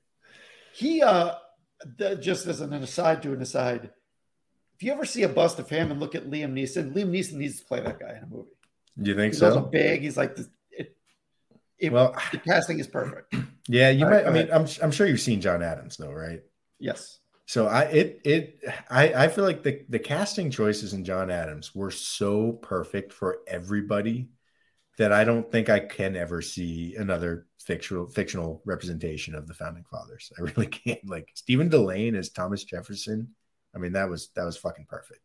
Speaker 1: He uh, the, just as an aside to an aside, if you ever see a bust of him and look at Liam Neeson, Liam Neeson needs to play that guy in a movie.
Speaker 2: Do you think
Speaker 1: he's
Speaker 2: so?
Speaker 1: Also big. He's like the. It, it, well, the casting is perfect.
Speaker 2: Yeah, you All might. Right, I mean, I'm I'm sure you've seen John Adams, though, right?
Speaker 1: Yes.
Speaker 2: So I it it I, I feel like the the casting choices in John Adams were so perfect for everybody that I don't think I can ever see another fictional fictional representation of the founding fathers. I really can't. Like Stephen Dillane as Thomas Jefferson. I mean, that was that was fucking perfect.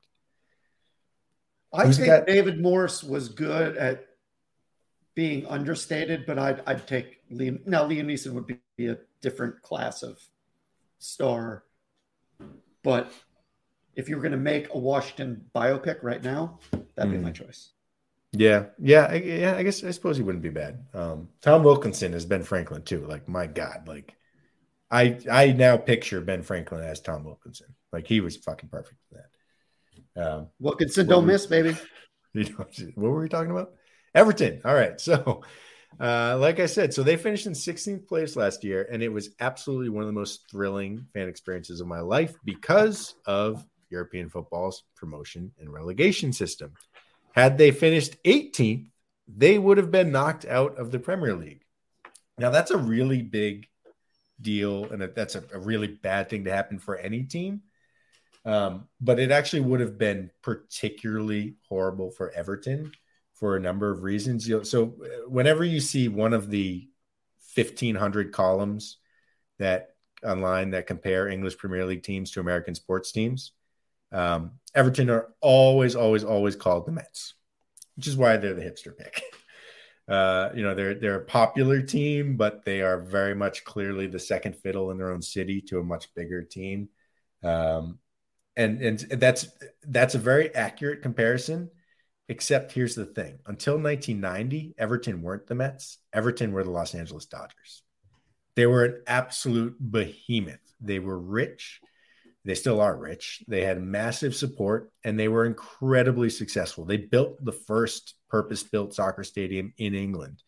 Speaker 1: I Who's think got... David Morse was good at being understated, but I'd I'd take Liam. Now Liam Neeson would be a different class of star but if you were going to make a Washington biopic right now, that'd mm. be my hmm. choice.
Speaker 2: Yeah, yeah, I, yeah. I guess I suppose he wouldn't be bad. Um, Tom Wilkinson as Ben Franklin too. Like my God, like I I now picture Ben Franklin as Tom Wilkinson. Like he was fucking perfect for that.
Speaker 1: Um, Wilkinson don't we, miss, baby.
Speaker 2: You know, what were we talking about? Everton. All right, so uh, like I said, so they finished in 16th place last year, and it was absolutely one of the most thrilling fan experiences of my life because of European football's promotion and relegation system. Had they finished 18th, they would have been knocked out of the Premier League. Now, that's a really big deal, and that's a, a really bad thing to happen for any team. Um, but it actually would have been particularly horrible for Everton for a number of reasons. You so uh, whenever you see one of the 1500 columns that online that compare English Premier League teams to American sports teams, um, Everton are always, always, always called the Mets, which is why they're the hipster pick. Uh, you know, they're they're a popular team, but they are very much clearly the second fiddle in their own city to a much bigger team. Um, and and that's that's a very accurate comparison Except here's the thing until 1990, Everton weren't the Mets, Everton were the Los Angeles Dodgers. They were an absolute behemoth. They were rich. They still are rich. They had massive support and they were incredibly successful. They built the first purpose built soccer stadium in England.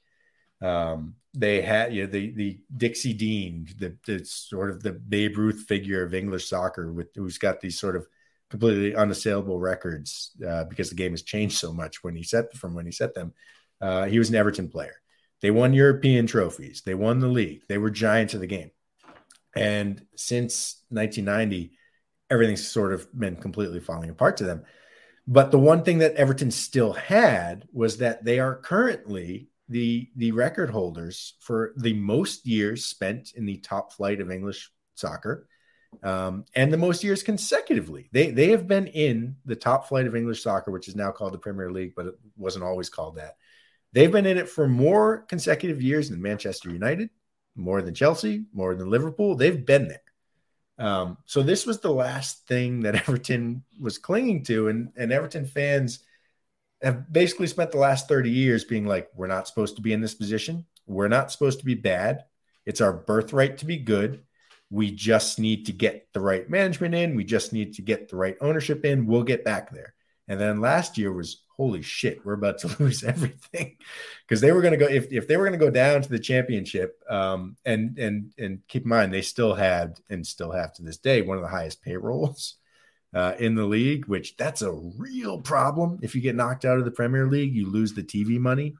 Speaker 2: Um, they had you know, the the Dixie Dean, the, the sort of the Babe Ruth figure of English soccer, with who's got these sort of completely unassailable records uh, because the game has changed so much when he set from when he set them. Uh, he was an Everton player. They won European trophies. They won the league. They were giants of the game. And since 1990, everything's sort of been completely falling apart to them. But the one thing that Everton still had was that they are currently the the record holders for the most years spent in the top flight of English soccer um, and the most years consecutively. They they have been in the top flight of English soccer, which is now called the Premier League, but it wasn't always called that. They've been in it for more consecutive years than Manchester United, more than Chelsea, more than Liverpool. They've been there. Um, so this was the last thing that Everton was clinging to, and and Everton fans have basically spent the last 30 years being like, we're not supposed to be in this position. We're not supposed to be bad. It's our birthright to be good. We just need to get the right management in. We just need to get the right ownership in. We'll get back there. And then last year was holy shit, we're about to lose everything because they were going to go if, if they were going to go down to the championship. Um, and and and keep in mind they still had and still have to this day one of the highest payrolls uh, in the league, which that's a real problem. If you get knocked out of the Premier League, you lose the TV money.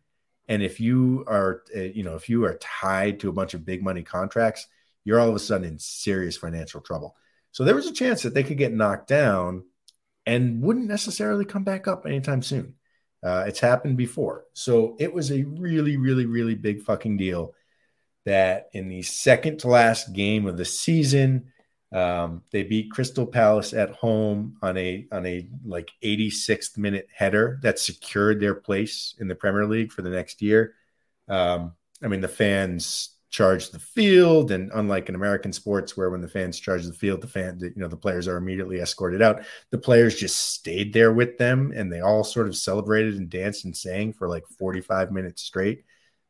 Speaker 2: And if you are, uh, you know, if you are tied to a bunch of big money contracts, you're all of a sudden in serious financial trouble. So there was a chance that they could get knocked down and wouldn't necessarily come back up anytime soon. Uh, it's happened before. So it was a really, really, really big fucking deal that in the second to last game of the season, um, they beat Crystal Palace at home on a on a like 86th minute header that secured their place in the Premier League for the next year. Um, I mean, the fans charged the field, and unlike in American sports, where when the fans charge the field, the fan, you know, the players are immediately escorted out. The players just stayed there with them, and they all sort of celebrated and danced and sang for like 45 minutes straight.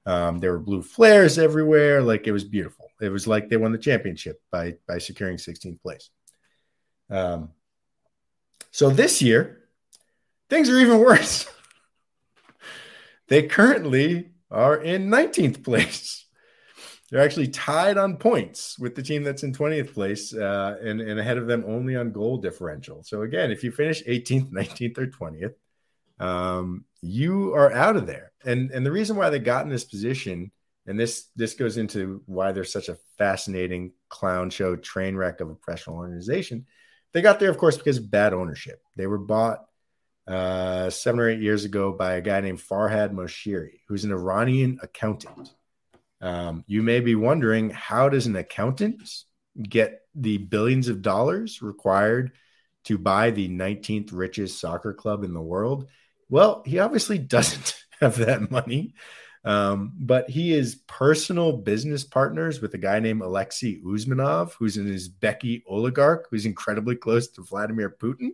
Speaker 2: Um, there were blue flares everywhere. Like it was beautiful. It was like they won the championship by by securing 16th place. Um, so this year, things are even worse. they currently are in 19th place. They're actually tied on points with the team that's in 20th place uh, and, and ahead of them only on goal differential. So, again, if you finish 18th, 19th, or 20th, um, you are out of there. And and the reason why they got in this position, and this this goes into why they're such a fascinating clown show train wreck of a professional organization. They got there, of course, because of bad ownership. They were bought uh, seven or eight years ago by a guy named Farhad Moshiri, who's an Iranian accountant. Um, you may be wondering how does an accountant get the billions of dollars required to buy the 19th richest soccer club in the world? Well, he obviously doesn't have that money. Um, but he is personal business partners with a guy named Alexei Usmanov, who's an Uzbeki oligarch who's incredibly close to Vladimir Putin.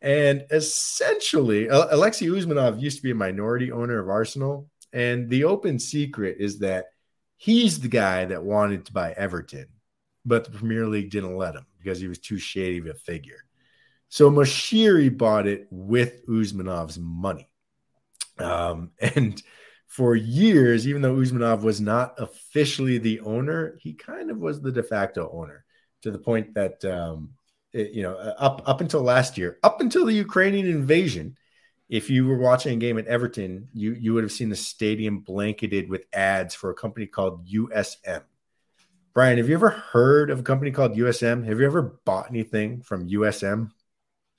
Speaker 2: And essentially, Alexei Usmanov used to be a minority owner of Arsenal. And the open secret is that he's the guy that wanted to buy Everton, but the Premier League didn't let him because he was too shady of a figure. So Moshiri bought it with Usmanov's money. Um, and for years, even though Usmanov was not officially the owner, he kind of was the de facto owner to the point that, um, it, you know, up, up until last year, up until the Ukrainian invasion, if you were watching a game at Everton, you, you would have seen the stadium blanketed with ads for a company called USM. Brian, have you ever heard of a company called USM? Have you ever bought anything from USM?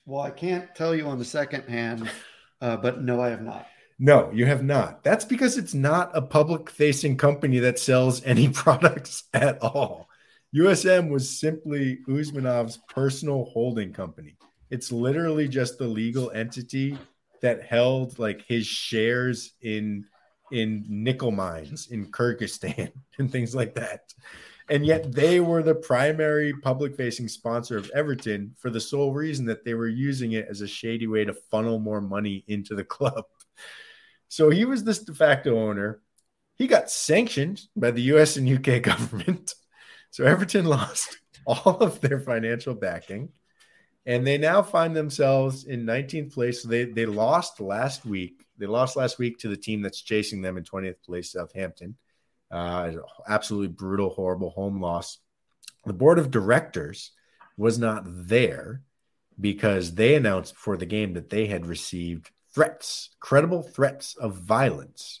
Speaker 1: Well, I can't tell you on the second hand, uh, but no, I have not.
Speaker 2: No, you have not. That's because it's not a public facing company that sells any products at all. USM was simply Usmanov's personal holding company. It's literally just the legal entity that held like his shares in in nickel mines in Kyrgyzstan and things like that and yet they were the primary public facing sponsor of Everton for the sole reason that they were using it as a shady way to funnel more money into the club. So he was this de facto owner. He got sanctioned by the US and UK government. So Everton lost all of their financial backing and they now find themselves in 19th place. They, they lost last week. They lost last week to the team that's chasing them in 20th place, Southampton. Uh, absolutely brutal, horrible home loss. The board of directors was not there because they announced before the game that they had received threats, credible threats of violence.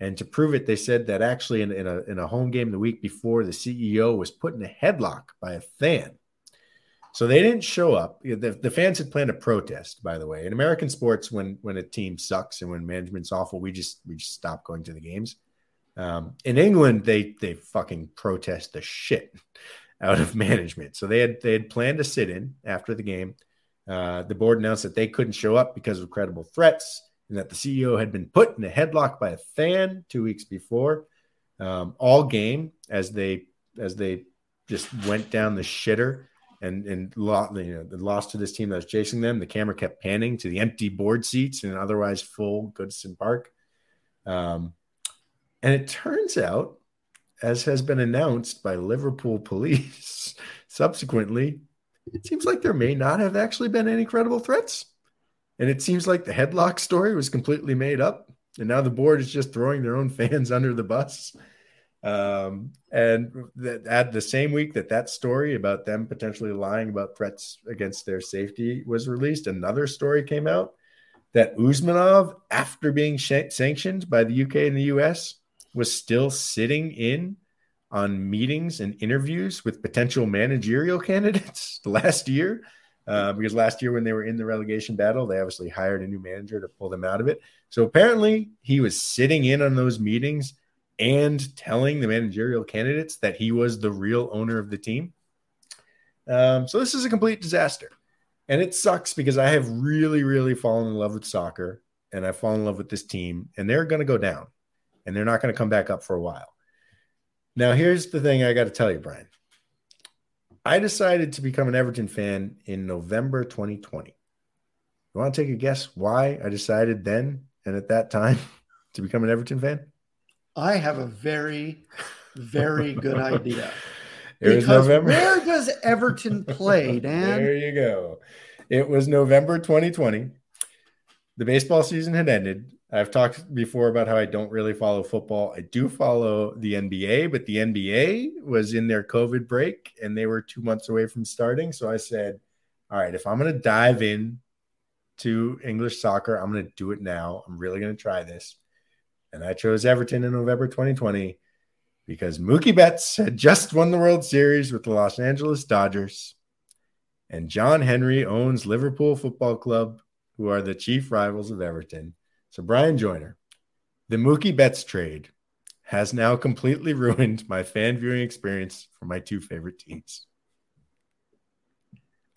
Speaker 2: And to prove it, they said that actually in, in, a, in a home game the week before, the CEO was put in a headlock by a fan. So they didn't show up. The, the fans had planned a protest, by the way. In American sports, when when a team sucks and when management's awful, we just we just stop going to the games. Um, in England, they they fucking protest the shit out of management. So they had they had planned to sit in after the game. Uh, the board announced that they couldn't show up because of credible threats, and that the CEO had been put in a headlock by a fan two weeks before. Um, all game as they as they just went down the shitter and and lost, you know, lost to this team that was chasing them. The camera kept panning to the empty board seats in an otherwise full Goodison Park. Um, and it turns out, as has been announced by Liverpool police subsequently, it seems like there may not have actually been any credible threats. And it seems like the headlock story was completely made up. And now the board is just throwing their own fans under the bus. Um, and at the same week that that story about them potentially lying about threats against their safety was released, another story came out that Usmanov, after being sh- sanctioned by the UK and the US, was still sitting in on meetings and interviews with potential managerial candidates last year. Uh, because last year, when they were in the relegation battle, they obviously hired a new manager to pull them out of it. So apparently, he was sitting in on those meetings and telling the managerial candidates that he was the real owner of the team. Um, so this is a complete disaster. And it sucks because I have really, really fallen in love with soccer and I've fallen in love with this team, and they're going to go down and they're not going to come back up for a while. Now, here's the thing I got to tell you, Brian. I decided to become an Everton fan in November 2020. You want to take a guess why I decided then and at that time to become an Everton fan?
Speaker 1: I have a very, very good idea.
Speaker 2: It was November.
Speaker 1: Where does Everton play, Dan?
Speaker 2: There you go. It was November 2020. The baseball season had ended. I've talked before about how I don't really follow football. I do follow the NBA, but the NBA was in their COVID break and they were two months away from starting. So I said, all right, if I'm going to dive in to English soccer, I'm going to do it now. I'm really going to try this. And I chose Everton in November 2020 because Mookie Betts had just won the World Series with the Los Angeles Dodgers. And John Henry owns Liverpool Football Club, who are the chief rivals of Everton. So, Brian Joyner, the Mookie Betts trade has now completely ruined my fan viewing experience for my two favorite teams.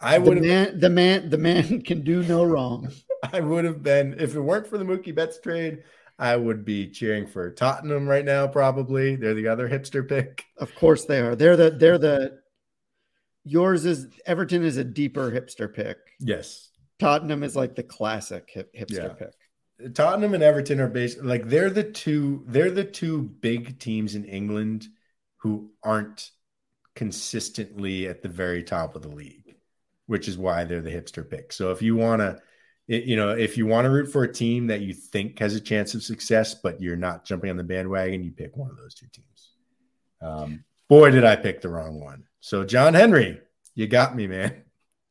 Speaker 2: I would
Speaker 1: the man, the man, the man can do no wrong.
Speaker 2: I would have been if it weren't for the Mookie Betts trade. I would be cheering for Tottenham right now. Probably they're the other hipster pick.
Speaker 1: Of course they are. They're the they're the. Yours is Everton is a deeper hipster pick.
Speaker 2: Yes.
Speaker 1: Tottenham is like the classic hip, hipster
Speaker 2: Yeah.
Speaker 1: pick.
Speaker 2: Tottenham and Everton are based like they're the two they're the two big teams in England who aren't consistently at the very top of the league, which is why they're the hipster pick. So if you want to you know, if you want to root for a team that you think has a chance of success, but you're not jumping on the bandwagon, you pick one of those two teams. Um, boy, did I pick the wrong one. So, John Henry, you got me, man.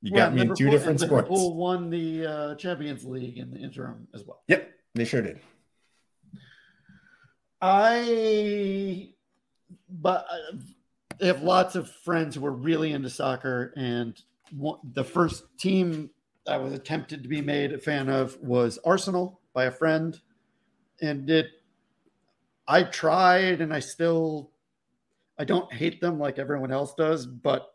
Speaker 2: You
Speaker 1: Well,
Speaker 2: got me in two different
Speaker 1: and
Speaker 2: sports.
Speaker 1: Liverpool won the uh, Champions League in the interim as well.
Speaker 2: Yep, they sure did.
Speaker 1: I, but I have lots of friends who are really into soccer, and the first team I was attempted to be made a fan of was Arsenal by a friend, and it. I tried, and I still, I don't hate them like everyone else does, but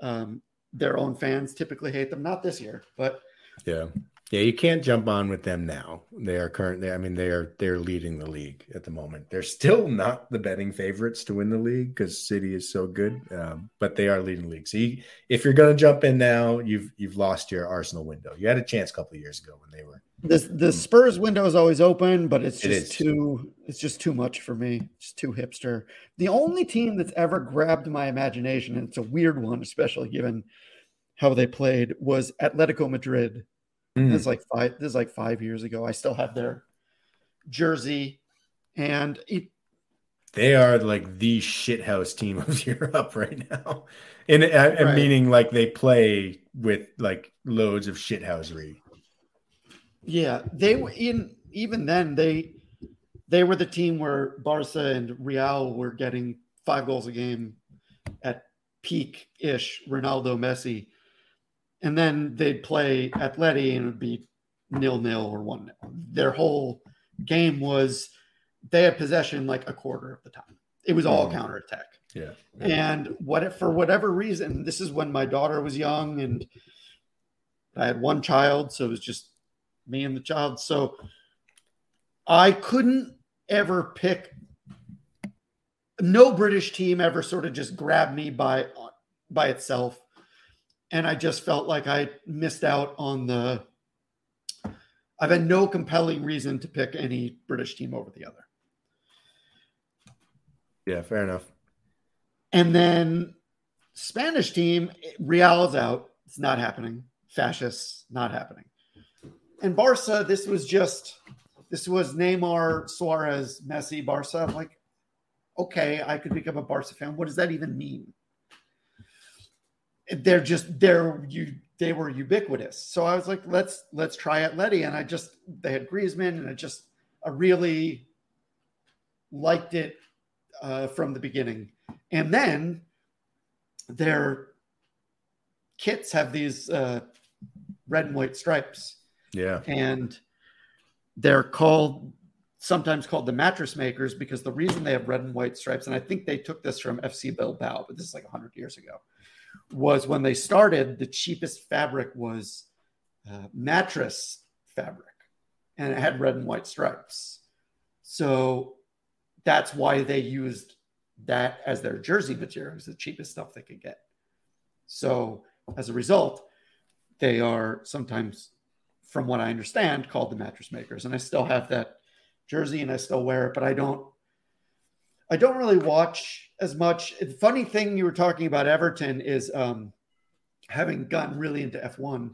Speaker 1: um, their own fans typically hate them. Not this year, but
Speaker 2: Yeah. Yeah, you can't jump on with them now. They are currently I mean they are they're leading the league at the moment. They're still not the betting favorites to win the league cuz City is so good, um, but they are leading the league. So you, if you're going to jump in now, you've you've lost your Arsenal window. You had a chance a couple of years ago when they were
Speaker 1: the the Spurs window is always open, but it's just
Speaker 2: is.
Speaker 1: too it's just too much for me. It's too hipster. The only team that's ever grabbed my imagination, and it's a weird one, especially given how they played, was Atletico Madrid.
Speaker 2: Mm.
Speaker 1: This is like five. This is like five years ago. I still have their jersey, and it,
Speaker 2: they are like the shithouse team of Europe right now. And uh,
Speaker 1: Right.
Speaker 2: meaning like they play with like loads of shithousery.
Speaker 1: yeah, they were in. Even then, they they were the team where Barca and Real were getting five goals a game at peak ish Ronaldo Messi. And then they'd play Atleti and it would be nil nil or one nil. Their whole game was they had possession like a quarter of the time. It was all
Speaker 2: Mhm.
Speaker 1: counterattack.
Speaker 2: Yeah.
Speaker 1: And what if, for whatever reason, this is when my daughter was young and I had one child, so it was just me and the child. So I couldn't ever pick no British team ever sort of just grabbed me by by itself. And I just felt like I missed out on the I've had no compelling reason to pick any British team over the other.
Speaker 2: Yeah, fair enough.
Speaker 1: And then Spanish team, Real's out. It's not happening. Fascists, not happening. And Barca, this was just this was Neymar, Suarez, Messi, Barca. I'm like, okay, I could become a Barca fan. What does that even mean? They're just they're you they were ubiquitous. So I was like, let's let's try Atleti. And I just they had Griezmann, and I just I really liked it uh, from the beginning. And then their kits have these uh, red and white stripes.
Speaker 2: Yeah.
Speaker 1: And they're called sometimes called the mattress makers because the reason they have red and white stripes, and I think they took this from FC Bilbao, but this is like 100 years ago, was when they started, the cheapest fabric was uh, mattress fabric and it had red and white stripes. So that's why they used that as their jersey material. It was the cheapest stuff they could get. So as a result, they are sometimes, from what I understand, called the mattress makers. And I still have that jersey and I still wear it, but I don't I don't really watch as much. The funny thing you were talking about Everton is um, having gotten really into F1.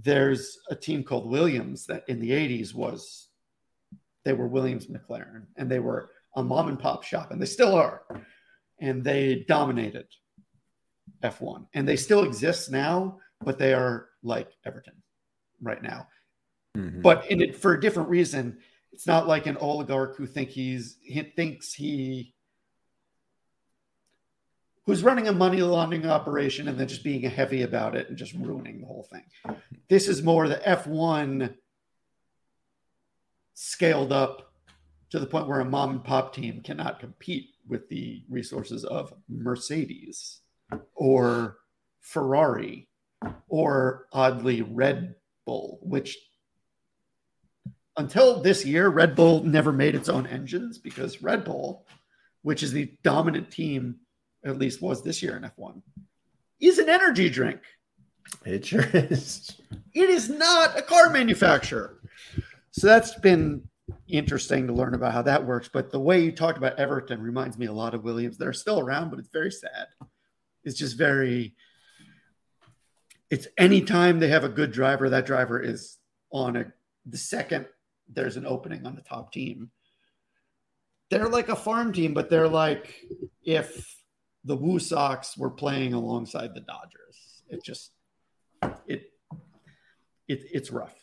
Speaker 1: There's a team called Williams that in the 80s was they were Williams McLaren and they were a mom and pop shop and they still are. And they dominated F1 and they still exist now, but they are like Everton right now. Mm-hmm. But in it for a different reason it's not like an oligarch who think he's he thinks he who's running a money laundering operation and then just being heavy about it and just ruining the whole thing. This is more the F1 scaled up to the point where a mom and pop team cannot compete with the resources of Mercedes or Ferrari or oddly Red Bull, which until this year, Red Bull never made its own engines because Red Bull, which is the dominant team, at least was this year in F1, is an energy drink.
Speaker 2: It sure is.
Speaker 1: It is not a car manufacturer. So that's been interesting to learn about how that works. But the way you talked about Everton reminds me a lot of Williams. They're still around, but it's very sad. It's just very, it's anytime they have a good driver, that driver is on a the second there's an opening on the top team. They're like a farm team, but they're like if the Woo Sox were playing alongside the Dodgers. It just it it it's rough.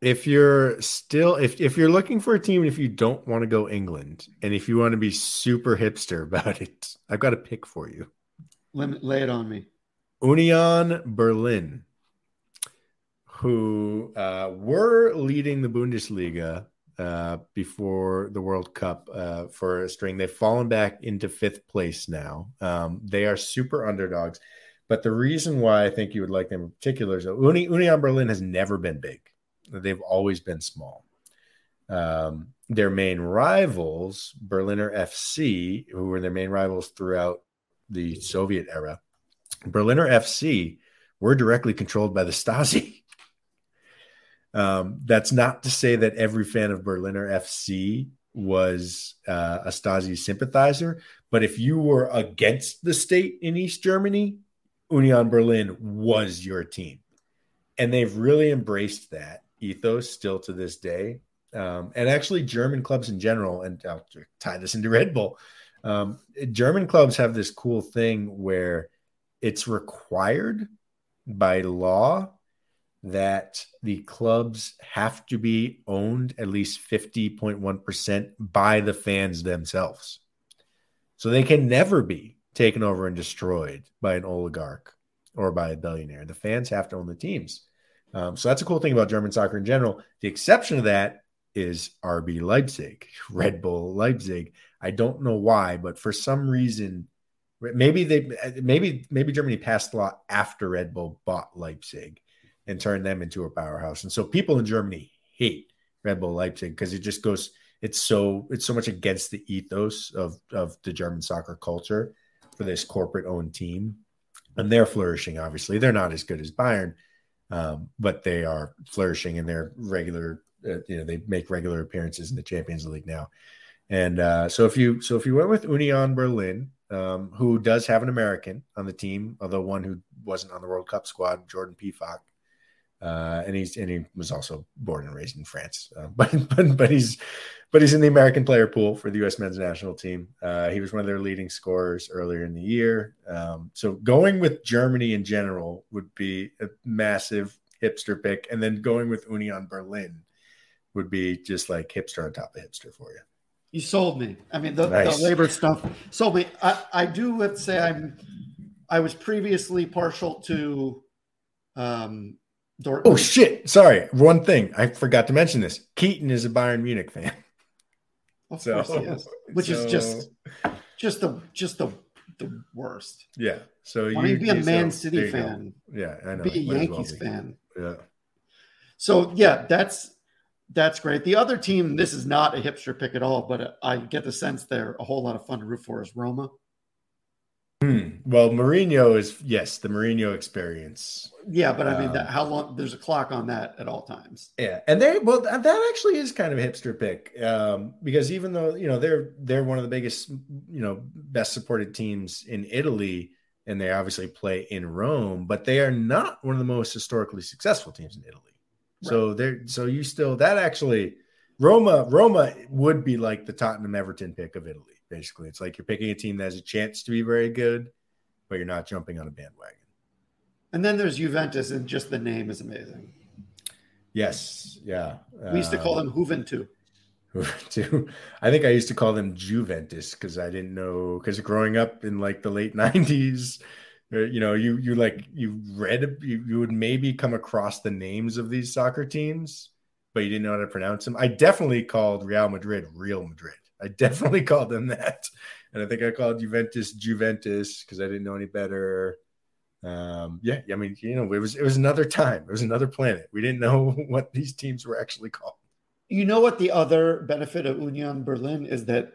Speaker 2: If you're still if if you're looking for a team if you don't want to go England and if you want to be super hipster about it, I've got a pick for you.
Speaker 1: Let lay it on me.
Speaker 2: Union Berlin who uh, were leading the Bundesliga uh, before the World Cup uh, for a string. They've fallen back into fifth place now. Um, they are super underdogs. But the reason why I think you would like them in particular is that Uni- Union Berlin has never been big, they've always been small. Um, their main rivals, Berliner FC, who were their main rivals throughout the Soviet era, Berliner FC were directly controlled by the Stasi. Um, that's not to say that every fan of Berliner FC was uh, a Stasi sympathizer, but if you were against the state in East Germany, Union Berlin was your team. And they've really embraced that ethos still to this day. Um, and actually, German clubs in general, and I'll tie this into Red Bull. Um, German clubs have this cool thing where it's required by law that the clubs have to be owned at least 50.1% by the fans themselves. So they can never be taken over and destroyed by an oligarch or by a billionaire. The fans have to own the teams. Um, so that's a cool thing about German soccer in general. The exception to that is RB Leipzig, Red Bull Leipzig. I don't know why, but for some reason, maybe they maybe maybe Germany passed the law after Red Bull bought Leipzig and turned them into a powerhouse. And so people in Germany hate Red Bull Leipzig because it just goes it's so it's so much against the ethos of of the German soccer culture for this corporate owned team. And they're flourishing, obviously. They're not as good as Bayern, um, but they are flourishing in their regular, uh, you know, they make regular appearances in the Champions League now. And uh, so if you so if you went with Union Berlin, um, who does have an American on the team, although one who wasn't on the World Cup squad, Jordan Pefok, uh, and he's and he was also born and raised in France, uh, but, but but he's but he's in the American player pool for the U.S. men's national team. Uh, he was one of their leading scorers earlier in the year. Um, so going with Germany in general would be a massive hipster pick, and then going with Union Berlin would be just like hipster on top of hipster for you.
Speaker 1: You sold me. I mean, the, nice. the labor stuff sold me. I, I do have to say I'm. I was previously partial to. Um,
Speaker 2: Dortmund. Oh shit! Sorry, one thing I forgot to mention. This Keaton is a Bayern Munich fan.
Speaker 1: Of so, course, yes. Which so, is just, just the just the the worst.
Speaker 2: Yeah. So
Speaker 1: Why you be a Man so, City fan.
Speaker 2: Go. Yeah, I know.
Speaker 1: Be a Yankees well be. fan.
Speaker 2: Yeah.
Speaker 1: So yeah, that's that's great. The other team, this is not a hipster pick at all, but I get the sense they're a whole lot of fun to root for is Roma.
Speaker 2: Hmm. Well, Mourinho is yes, the Mourinho experience.
Speaker 1: Yeah, but I mean, um, that, how long? There's a clock on that at all times.
Speaker 2: Yeah, and they well, that actually is kind of a hipster pick um, because even though you know they're they're one of the biggest, you know, best supported teams in Italy, and they obviously play in Rome, but they are not one of the most historically successful teams in Italy. So they're so you still that actually Roma Roma would be like the Tottenham Everton pick of Italy. Basically, it's like you're picking a team that has a chance to be very good, but you're not jumping on a bandwagon.
Speaker 1: And then there's Juventus, and just the name is amazing.
Speaker 2: Yes, yeah.
Speaker 1: We used to call them Juventus.
Speaker 2: Juventus. I think I used to call them Juventus because I didn't know because growing up in like the late '90s, uh, you know, you you like you read you, you would maybe come across the names of these soccer teams, but you didn't know how to pronounce them. I definitely called Real Madrid Real Madrid. I definitely called them that, and I think I called Juventus Juventus because I didn't know any better. Um, yeah, I mean, you know, it was it was another time. It was another planet. We didn't know what these teams were actually called.
Speaker 1: You know what the other benefit of Union Berlin is that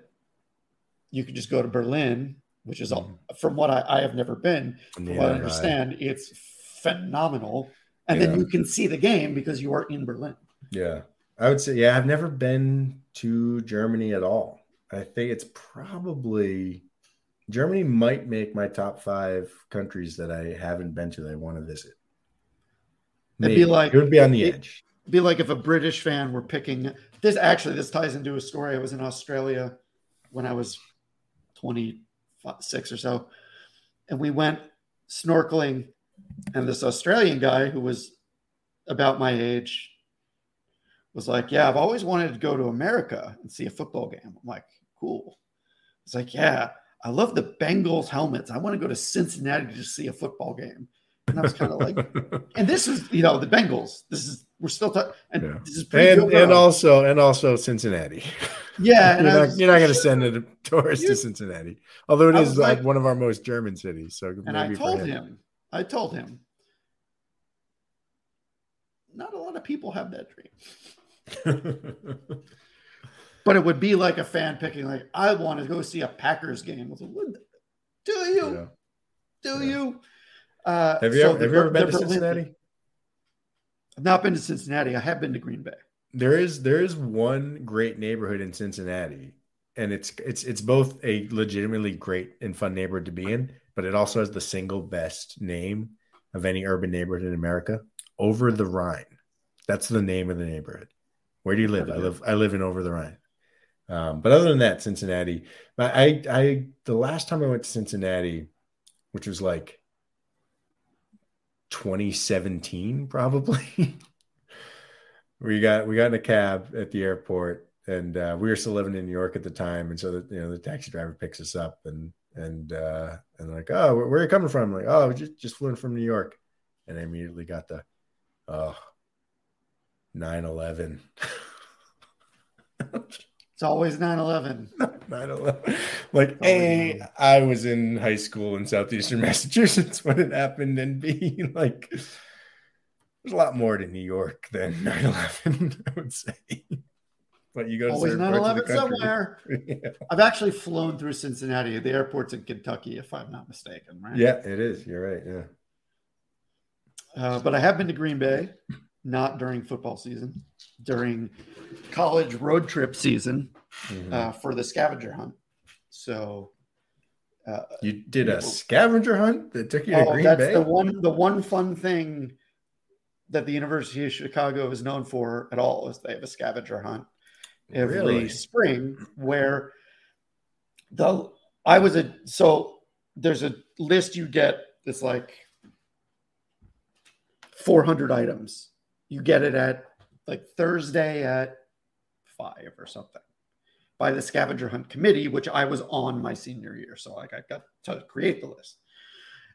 Speaker 1: you could just go to Berlin which is all mm-hmm. from what I, I have never been. From yeah, what I understand, it's phenomenal. And yeah. then you can see the game because you are in Berlin.
Speaker 2: Yeah. I would say, yeah, I've never been to Germany at all. I think it's probably Germany might make my top five countries that I haven't been to that I want to visit.
Speaker 1: Maybe. It'd be like
Speaker 2: it would be on the edge.
Speaker 1: Be like if a British fan were picking this. Actually, this ties into a story. I was in Australia when I was twenty six or so, and we went snorkeling. And this Australian guy who was about my age was like, "Yeah, I've always wanted to go to America and see a football game." I'm like, "Cool." It's like, "Yeah, I love the Bengals helmets. I want to go to Cincinnati to see a football game." And I was kind of like, and this is, you know, the Bengals. This is we're still talking, and yeah. this is
Speaker 2: and, and also and also Cincinnati.
Speaker 1: Yeah,
Speaker 2: you're, not, you're not going to send a tourist to Cincinnati, although it is like, uh, like, one of our most German cities. So
Speaker 1: and I told him. him, I told him, not a lot of people have that dream. but it would be like a fan picking, like, I want to go see a Packers game. Like, do you? Yeah. Do yeah. you?
Speaker 2: Uh, have you, so ever, have you ever been to Cincinnati?
Speaker 1: I've not been to Cincinnati. I have been to Green Bay.
Speaker 2: There is there is one great neighborhood in Cincinnati, and it's it's it's both a legitimately great and fun neighborhood to be in, but it also has the single best name of any urban neighborhood in America. Over the Rhine. That's the name of the neighborhood. Where do you live? I live I live in Over the Rhine. Um, but other than that, Cincinnati. I I the last time I went to Cincinnati, which was like 2017 probably we got we got in a cab at the airport and uh, we were still living in new york at the time and so that you know the taxi driver picks us up and and uh and like oh where, where are you coming from I'm like oh just just flew in from new york and I immediately got the oh 9-11
Speaker 1: It's always 9 11.
Speaker 2: 9/11. Like, A, I was in high school in southeastern Massachusetts when it happened, and B, like, there's a lot more to New York than 9/11, I would say. But you go to
Speaker 1: Always
Speaker 2: certain
Speaker 1: 9
Speaker 2: parts of
Speaker 1: 11
Speaker 2: the country-
Speaker 1: somewhere.
Speaker 2: yeah.
Speaker 1: I've actually flown through Cincinnati. The airport's in Kentucky, if I'm not mistaken, right?
Speaker 2: yeah, it is. You're right. Yeah.
Speaker 1: Uh, but I have been to Green Bay, not during football season, during college road trip season
Speaker 2: Mhm.
Speaker 1: uh, for the scavenger hunt. So uh,
Speaker 2: you did a scavenger hunt that took you to
Speaker 1: oh,
Speaker 2: Green
Speaker 1: that's
Speaker 2: Bay?
Speaker 1: the one the one fun thing that the University of Chicago is known for at all is they have a scavenger hunt every
Speaker 2: Really?
Speaker 1: spring where the I was a so there's a list you get that's like 400 items. You get it at like Thursday at five or something by the scavenger hunt committee, which I was on my senior year. So like I got to create the list.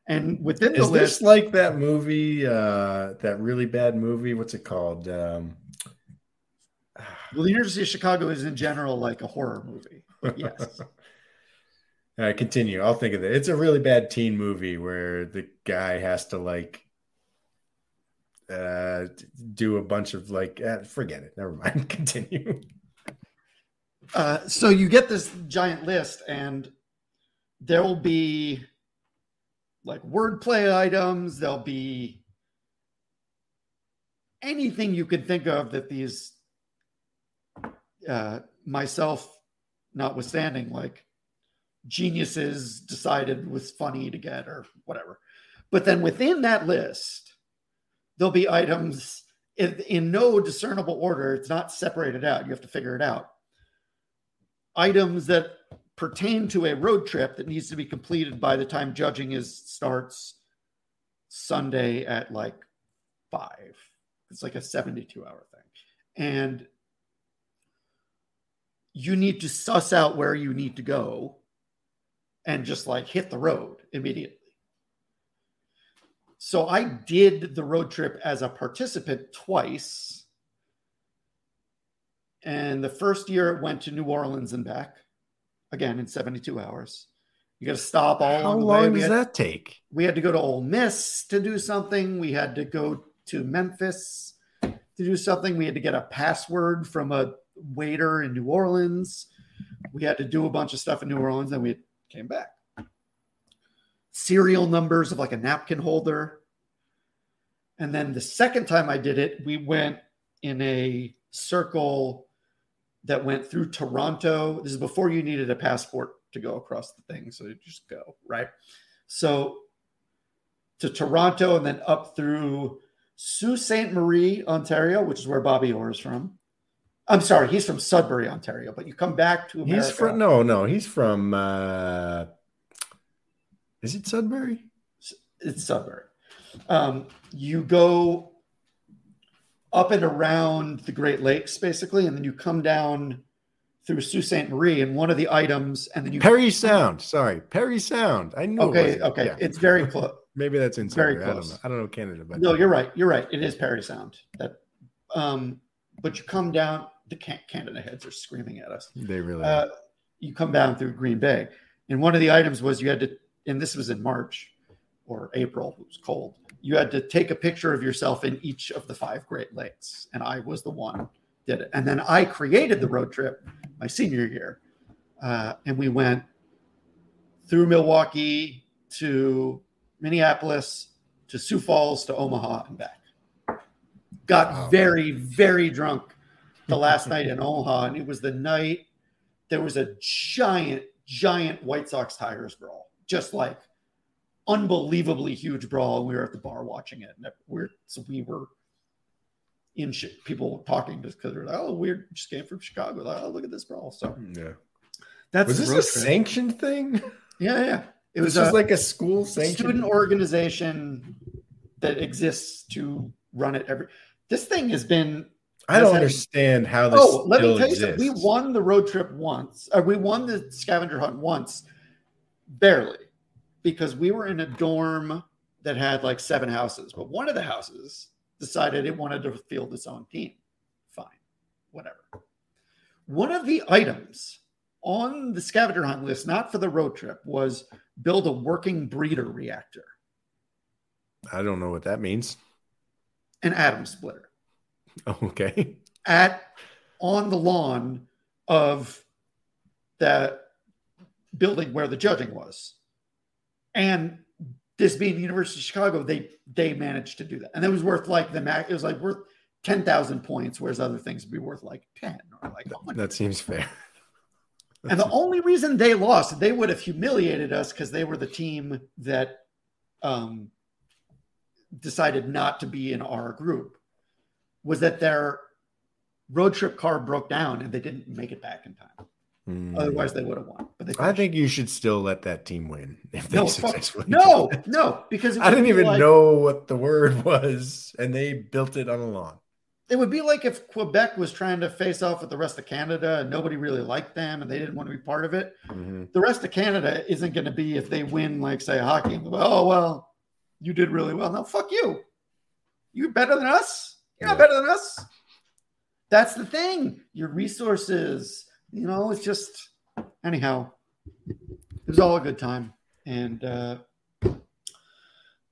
Speaker 1: And within the
Speaker 2: Is this
Speaker 1: list,
Speaker 2: like that movie, uh, that really bad movie? What's it called? Um,
Speaker 1: well, the University of Chicago is in general like a horror movie. Yes.
Speaker 2: All right, continue. I'll think of it. It's a really bad teen movie where the guy has to like uh do a bunch of like eh, forget it. Never mind. Continue.
Speaker 1: Uh, so you get this giant list, and there will be like wordplay items. There'll be anything you could think of that these, uh, myself notwithstanding, like geniuses decided was funny to get or whatever. But then within that list, there'll be items in, in no discernible order. It's not separated out. You have to figure it out items that pertain to a road trip that needs to be completed by the time judging is starts Sunday at like five. It's like a 72 hour thing. And you need to suss out where you need to go and just like hit the road immediately. So I did the road trip as a participant twice. And the first year it went to New Orleans and back, again in 72 hours. You got to stop all
Speaker 2: How
Speaker 1: the way.
Speaker 2: long does
Speaker 1: had-
Speaker 2: that take?
Speaker 1: we had to go to Ole Miss to do something. We had to go to Memphis to do something. We had to get a password from a waiter in New Orleans. We had to do a bunch of stuff in New Orleans, and we came back. Serial numbers of like a napkin holder. And then the second time I did it, we went in a circle that went through Toronto. This is before you needed a passport to go across the thing. So you just go, right? So to Toronto and then up through Sault Ste. Marie, Ontario, which is where Bobby Orr is from. I'm sorry, he's from Sudbury, Ontario, but you come back to America.
Speaker 2: He's from no, no, he's from uh is it Sudbury?
Speaker 1: It's Sudbury. Um, you go up and around the Great Lakes, basically, and then you come down through Sault Ste. Marie, and one of the items, and then you
Speaker 2: Parry Sound. Sorry, Parry Sound. I knew. it
Speaker 1: Okay,
Speaker 2: wasn't.
Speaker 1: okay,
Speaker 2: Yeah.
Speaker 1: it's very close.
Speaker 2: Maybe that's in
Speaker 1: very
Speaker 2: Sudbury. I don't
Speaker 1: close.
Speaker 2: know. I don't know Canada, but
Speaker 1: No, you're right. You're right. It is Parry Sound. That, um, but you come down. The Canada heads are screaming at us.
Speaker 2: they really.
Speaker 1: Uh, you come down through Green Bay, and one of the items was you had to, and this was in March or April. It was cold. You had to take a picture of yourself in each of the five Great Lakes, and I was the one did it. And then I created the road trip my senior year, uh, and we went through Milwaukee to Minneapolis to Sioux Falls to Omaha and back. Got
Speaker 2: Wow.
Speaker 1: very very drunk the last night in Omaha, and it was the night there was a giant, giant White Sox Tigers brawl, just like unbelievably huge brawl. And we were at the bar watching it, and we're so we were in shit. People talking just because they're like, "Oh, we just came from Chicago." Like, oh, look at this brawl. So hmm,
Speaker 2: yeah.
Speaker 1: that's
Speaker 2: Was this a
Speaker 1: trip.
Speaker 2: sanctioned thing?
Speaker 1: Yeah, yeah. It
Speaker 2: was
Speaker 1: was
Speaker 2: just like a school sanctioned
Speaker 1: student organization that exists to run it every. This thing has been
Speaker 2: I don't understand how this.
Speaker 1: Oh, let me tell you something. We won the road trip once. Or we won the scavenger hunt once, barely, because we were in a dorm that had like seven houses. But one of the houses decided it wanted to field its own team. Fine, whatever. one of the items on the scavenger hunt list, not for the road trip, was build a working breeder reactor,
Speaker 2: I don't know what that means.
Speaker 1: an atom splitter
Speaker 2: Okay.
Speaker 1: at on the lawn of the building where the judging was. And this being the University of Chicago, they they managed to do that. And it was worth like the max, it was like worth 10,000 points, whereas other things would be worth like 10 or like 100.
Speaker 2: That seems fair.
Speaker 1: And the only reason they lost, they would have humiliated us because they were the team that um, decided not to be in our group, was that their road trip car broke down and they didn't make it back in time.
Speaker 2: Hmm.
Speaker 1: Otherwise, they would have won. But they
Speaker 2: I think you should still let that team win if they
Speaker 1: no,
Speaker 2: successfully.
Speaker 1: no, no, because
Speaker 2: I didn't even
Speaker 1: like-
Speaker 2: know what the word was, and they built it on a lawn.
Speaker 1: It would be like if Quebec was trying to face off with the rest of Canada and nobody really liked them and they didn't want to be part of it.
Speaker 2: Mhm.
Speaker 1: The rest of Canada isn't going to be if they win, like say hockey. Oh well, you did really well. Now fuck you. You're better than us. You're not better than us. That's the thing. Your resources. You know, it's just anyhow. It was all a good time, and uh,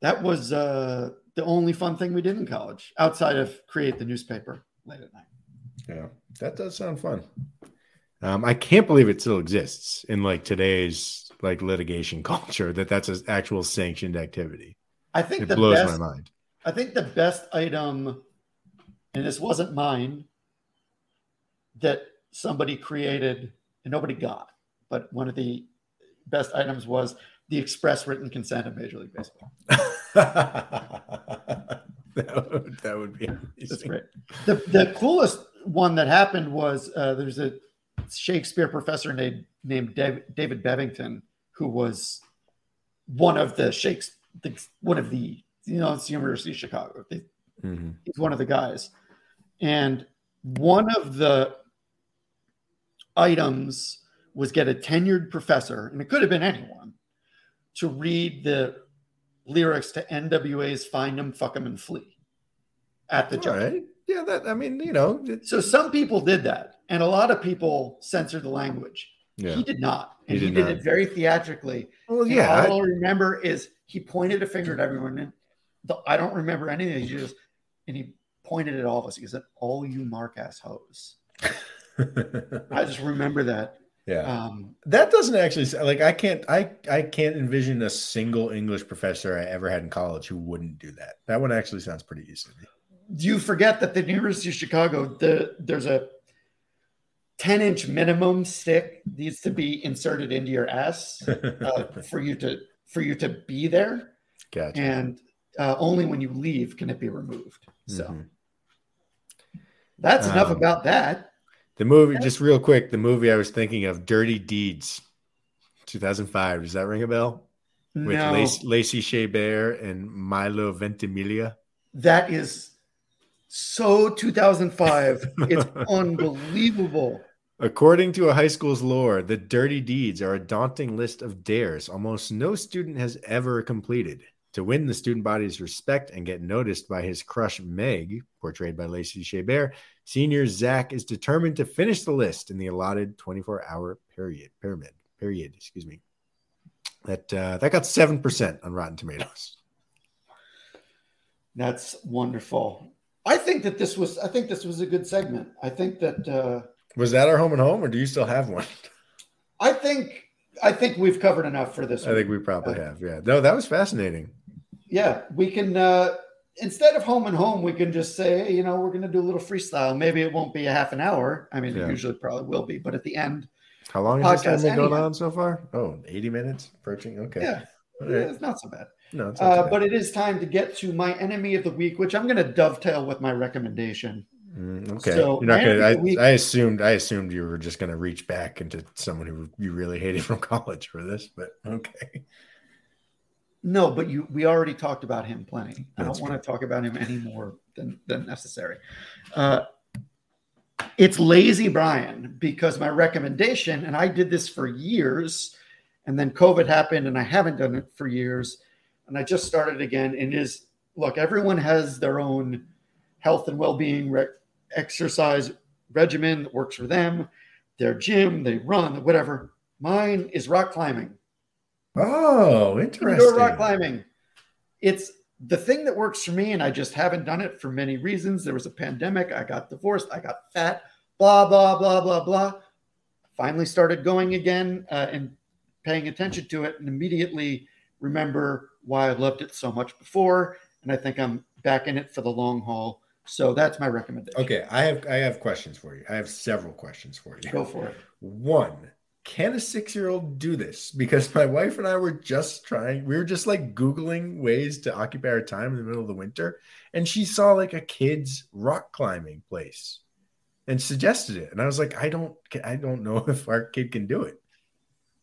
Speaker 1: that was uh, the only fun thing we did in college outside of create the newspaper late at night.
Speaker 2: Yeah, that does sound fun. Um, I can't believe it still exists in like today's like litigation culture that that's an actual sanctioned activity.
Speaker 1: I think
Speaker 2: It blows
Speaker 1: best,
Speaker 2: my mind.
Speaker 1: I think the best item, and this wasn't mine, that somebody created and nobody got, but one of the best items was the express written consent of Major League Baseball.
Speaker 2: that, would, that would be amazing.
Speaker 1: That's great. The, the coolest one that happened was uh, there's a Shakespeare professor named named Dav- David Bevington who was one of the Shakes the, one of the you know it's the University of Chicago. They,
Speaker 2: Mhm.
Speaker 1: he's one of the guys, and one of the items was get a tenured professor, and it could have been anyone, to read the lyrics to NWA's "Find 'Em, Fuck 'Em, and Flee" at the judge.
Speaker 2: right. Yeah, that I mean, you know,
Speaker 1: So some people did that, and a lot of people censored the language.
Speaker 2: yeah.
Speaker 1: He did not, and he
Speaker 2: did
Speaker 1: did, it very theatrically.
Speaker 2: Well,
Speaker 1: And
Speaker 2: yeah, I-
Speaker 1: all I remember is he pointed a finger at everyone, and the, I don't remember anything. He just and he pointed at all of us. He said, "All you mark ass hoes." I just remember that.
Speaker 2: yeah.
Speaker 1: Um,
Speaker 2: That doesn't actually like I can't I I can't envision a single English professor I ever had in college who wouldn't do that. That one actually sounds pretty easy.
Speaker 1: Do you forget that the University of Chicago, the there's a 10 inch minimum stick needs to be inserted into your ass uh, for you to for you to be there.
Speaker 2: Gotcha.
Speaker 1: and uh, only when you leave can it be removed. So
Speaker 2: Mhm.
Speaker 1: that's enough
Speaker 2: Um,
Speaker 1: about that.
Speaker 2: The movie, just real quick, the movie I was thinking of, Dirty Deeds, 2005. Does that ring a bell? With
Speaker 1: No,
Speaker 2: Lace, Lacey Chabert and Milo Ventimiglia.
Speaker 1: that is so 2005. it's unbelievable.
Speaker 2: According to a high school's lore, the dirty deeds are a daunting list of dares almost no student has ever completed. To win the student body's respect and get noticed by his crush Meg, portrayed by Lacey Chabert, senior Zach is determined to finish the list in the allotted 24-hour period. Pyramid period. Excuse me. That uh, that got seven percent on Rotten Tomatoes.
Speaker 1: That's wonderful. I think that this was. I think this was a good segment. I think that. Uh,
Speaker 2: Was that our home and home, or do you still have one?
Speaker 1: I think. I think we've covered enough for this.
Speaker 2: I think we probably have. Yeah. No, that was fascinating.
Speaker 1: Yeah, we can. Uh, instead of home and home, we can just say, hey, you know, we're going to do a little freestyle. Maybe it won't be a half an hour. I mean,
Speaker 2: Yeah.
Speaker 1: it usually probably will be, but at the end,
Speaker 2: How long has this time been going on so far? Oh, 80 minutes approaching. Okay.
Speaker 1: yeah,
Speaker 2: right.
Speaker 1: it's not so bad.
Speaker 2: No,
Speaker 1: Uh,
Speaker 2: bad.
Speaker 1: but it is time to get to my enemy of the week, which I'm going to dovetail with my recommendation.
Speaker 2: Mm, okay.
Speaker 1: So,
Speaker 2: You're not gonna, I, I assumed I assumed you were just gonna reach back into someone who you really hated from college for this, but okay.
Speaker 1: No, but you we already talked about him plenty. I
Speaker 2: That's
Speaker 1: don't want to talk about him any more than than necessary. Uh, it's lazy Brian because my recommendation, and I did this for years, and then COVID happened, and I haven't done it for years, and I just started again. And is look, everyone has their own health and well being re- exercise regimen that works for them. their gym, they run, whatever. Mine is rock climbing.
Speaker 2: Oh, interesting.
Speaker 1: Indoor rock climbing. It's the thing that works for me, and I just haven't done it for many reasons. There was a pandemic. I got divorced. I got fat. Blah blah blah blah blah. Finally started going again uh, and paying attention to it, and immediately remember why I loved it so much before. And I think I'm back in it for the long haul. So that's my recommendation.
Speaker 2: Okay, I have I have questions for you. I have several questions for you.
Speaker 1: Go for it.
Speaker 2: One, can a six-year-old do this? Because my wife and I were just trying, we were just like Googling ways to occupy our time in the middle of the winter, and she saw like a kid's rock climbing place and suggested it. And I was like, I don't I don't know if our kid can do it.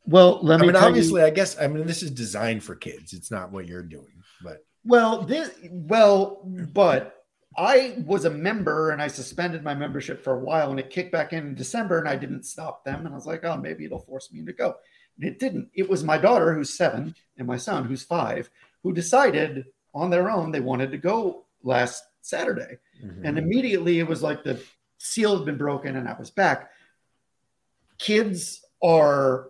Speaker 1: Well, let me
Speaker 2: I mean, obviously,
Speaker 1: you,
Speaker 2: I guess I mean this is designed for kids. It's not what you're doing, but
Speaker 1: Well, this well, but I was a member and I suspended my membership for a while and it kicked back in in December and I didn't stop them and I was like, oh, maybe it'll force me to go. And it didn't. It was my daughter who's seven and my son who's five who decided on their own they wanted to go last Saturday.
Speaker 2: Mm-hmm.
Speaker 1: And immediately it was like the seal had been broken and I was back. Kids are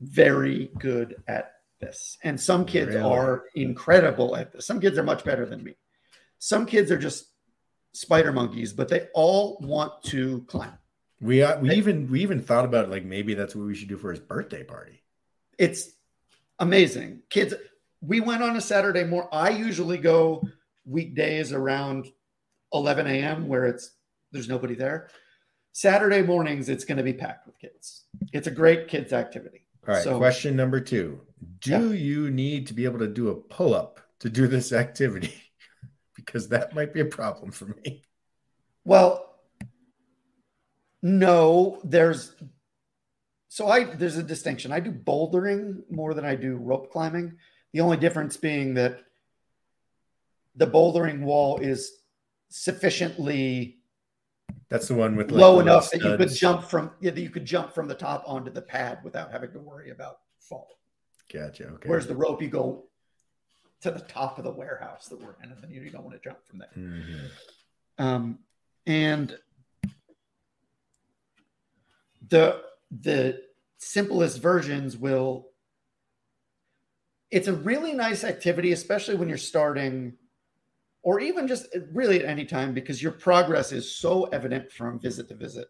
Speaker 1: very good at this. And some kids
Speaker 2: Really?
Speaker 1: are incredible at this. Some kids are much better than me. Some kids are just spider monkeys, but they all want to climb.
Speaker 2: we uh, we even we even thought about like maybe that's what we should do for his birthday party.
Speaker 1: It's amazing. Kids, we went on a Saturday more. I usually go weekdays around 11 a.m. where it's there's nobody there. Saturday mornings, it's going to be packed with kids. It's a great kids activity.
Speaker 2: All right,
Speaker 1: So-
Speaker 2: question number two: Do you need to be able to do a pull up to do this activity? Because that might be a problem for me.
Speaker 1: Well, no, there's so I there's a distinction. I do bouldering more than I do rope climbing. The only difference being that the bouldering wall is sufficiently
Speaker 2: That's the one with like,
Speaker 1: low enough that you could jump from yeah, that you could jump from the top onto the pad without having to worry about fall.
Speaker 2: Gotcha. Okay.
Speaker 1: Whereas the rope, you go to the top of the warehouse that we're in, and then you don't want to jump from there.
Speaker 2: Mhm.
Speaker 1: Um, and the the simplest versions will it's a really nice activity especially when you're starting or even just really at any time because your progress is so evident from visit to visit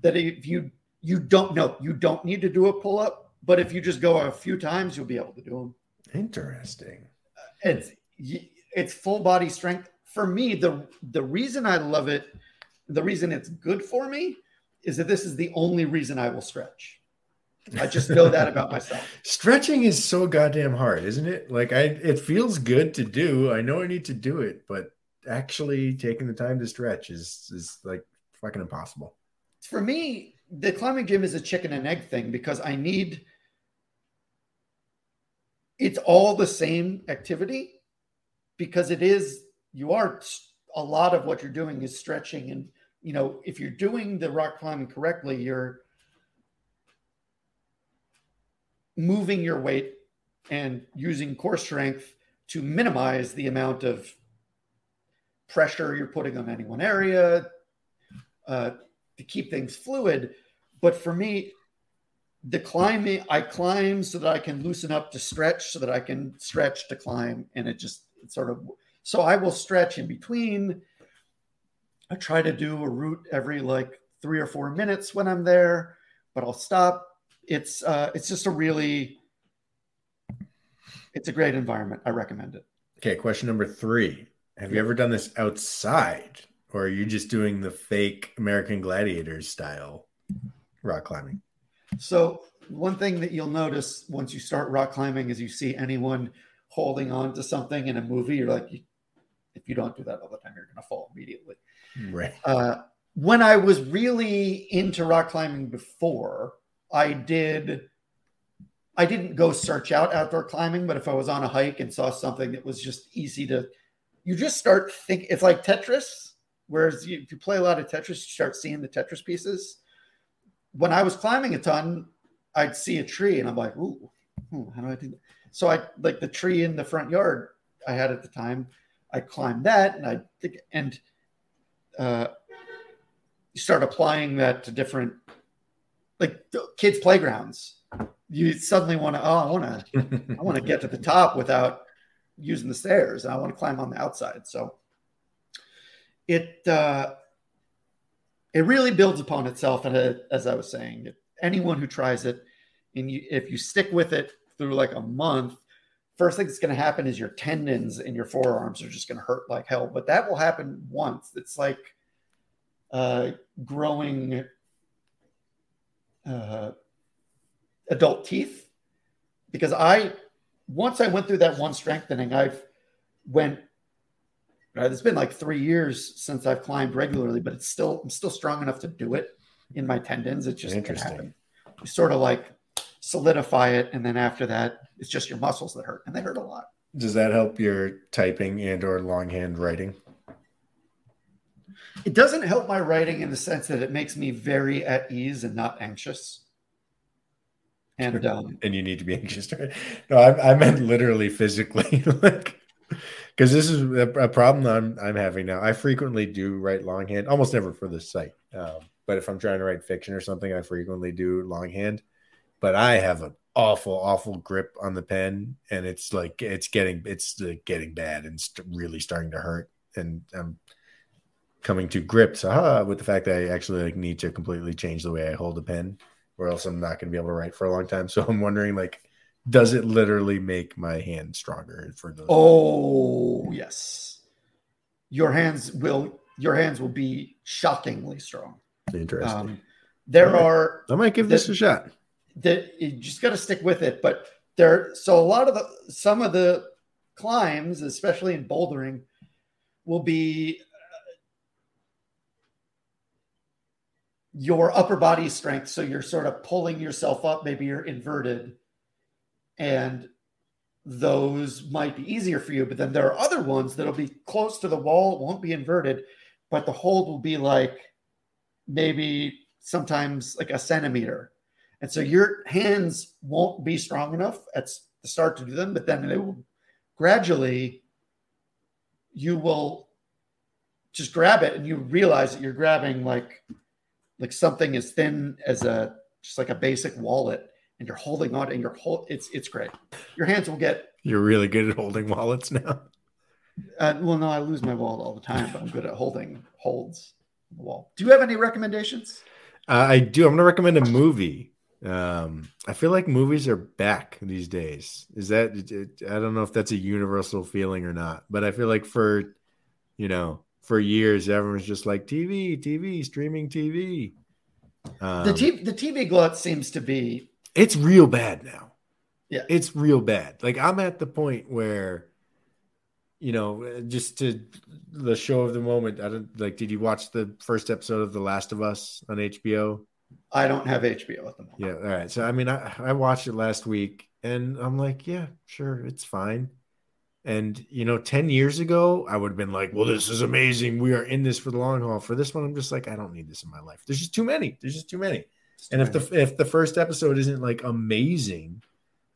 Speaker 1: that if you you don't know you don't need to do a pull up but if you just go a few times you'll be able to do them
Speaker 2: Interesting.
Speaker 1: It's it's full body strength for me the the reason i love it the reason it's good for me is that this is the only reason i will stretch i just know that about myself
Speaker 2: Stretching is so goddamn hard, isn't it? Like I it feels good to do. I know I need to do it, but actually taking the time to stretch is is like fucking impossible.
Speaker 1: for me the climbing gym is a chicken and egg thing because i need it's all the same activity because it is you are a lot of what you're doing is stretching and you know if you're doing the rock climbing correctly you're moving your weight and using core strength to minimize the amount of pressure you're putting on any one area uh, to keep things fluid. But for me the climbing i climb so that i can loosen up to stretch so that i can stretch to climb and it just it sort of so i will stretch in between. I try to do a route every like three or four minutes when i'm there but i'll stop. It's uh it's just a really it's a great environment. I recommend it.
Speaker 2: Okay, question number three. Have you ever done this outside, or are you just doing the fake American Gladiators style rock climbing?
Speaker 1: So one thing that you'll notice once you start rock climbing is you see anyone holding on to something in a movie. You're like, if you don't do that all the time, you're going to fall immediately.
Speaker 2: Right.
Speaker 1: Uh, when I was really into rock climbing before, I did. I didn't go search out outdoor climbing, but if I was on a hike and saw something that was just easy to, you just start think. It's like Tetris. Whereas you, if you play a lot of Tetris, you start seeing the Tetris pieces. When I was climbing a ton, I'd see a tree and I'm like, ooh, ooh, how do I do that? So I like the tree in the front yard I had at the time. I climbed that and I think and uh, you start applying that to different like kids' playgrounds. You suddenly want to, oh, I want to, I want to get to the top without using the stairs. And I want to climb on the outside. So it uh, it really builds upon itself. And as I was saying, anyone who tries it, and you, if you stick with it through like a month, first thing that's going to happen is your tendons in your forearms are just going to hurt like hell. But that will happen once. It's like uh, growing uh, adult teeth because I once I went through that one strengthening, I've went. Right, it's been like three years since I've climbed regularly, but it's still I'm still strong enough to do it in my tendons. It just can happen. You sort of like solidify it, and then after that, it's just your muscles that hurt, and they hurt a lot.
Speaker 2: Does that help your typing and or longhand writing?
Speaker 1: It doesn't help my writing in the sense that it makes me very at ease and not anxious. And um,
Speaker 2: and you need to be anxious. No, I, I meant literally physically, like because this is a, problem I'm I'm having now. I frequently do write longhand, almost never for this site. Um, but if I'm trying to write fiction or something, I frequently do longhand. But I have an awful, awful grip on the pen, and it's like it's getting it's uh, getting bad and st- really starting to hurt. And I'm coming to grips aha, with the fact that I actually like need to completely change the way I hold a pen, or else I'm not going to be able to write for a long time. So I'm wondering, like, does it literally make my hand stronger for those?
Speaker 1: Oh yes, your hands will your hands will be shockingly strong.
Speaker 2: Interesting. Um,
Speaker 1: there right. are.
Speaker 2: I might give this a shot.
Speaker 1: That you just got to stick with it, but there. So a lot of the some of the climbs, especially in bouldering, will be your upper body strength. So you're sort of pulling yourself up, maybe you're inverted, and those might be easier for you. But then there are other ones that'll be close to the wall, won't be inverted, but the hold will be like maybe sometimes like a centimeter. And so your hands won't be strong enough at the start to do them, but then they will gradually, you will just grab it and you realize that you're grabbing like like something as thin as a just like a basic wallet and you're holding on and you're hold it's it's great. Your hands will get
Speaker 2: you're really good at holding wallets now?
Speaker 1: Uh, well no i lose my wallet all the time but i'm good at holding holds the wall. Do you have any recommendations?
Speaker 2: Uh, i do. I'm going to recommend a movie. Um i feel like movies are back these days. Is that i don't know if that's a universal feeling or not but i feel like for you know for years, everyone's just like TV, TV, streaming TV.
Speaker 1: Um, the TV, the TV glut seems to be.
Speaker 2: It's real bad now.
Speaker 1: Yeah,
Speaker 2: it's real bad. Like I'm at the point where, you know, just to the show of the moment. I don't like. Did you watch the first episode of The Last of Us on HBO?
Speaker 1: I don't have HBO at the moment.
Speaker 2: Yeah, all right. So I mean, I I watched it last week, and I'm like, yeah, sure, it's fine. And you know, 10 years ago, I would have been like, well, this is amazing. We are in this for the long haul. For this one, I'm just like, I don't need this in my life. There's just too many. There's just too many. And if the if the first episode isn't like amazing,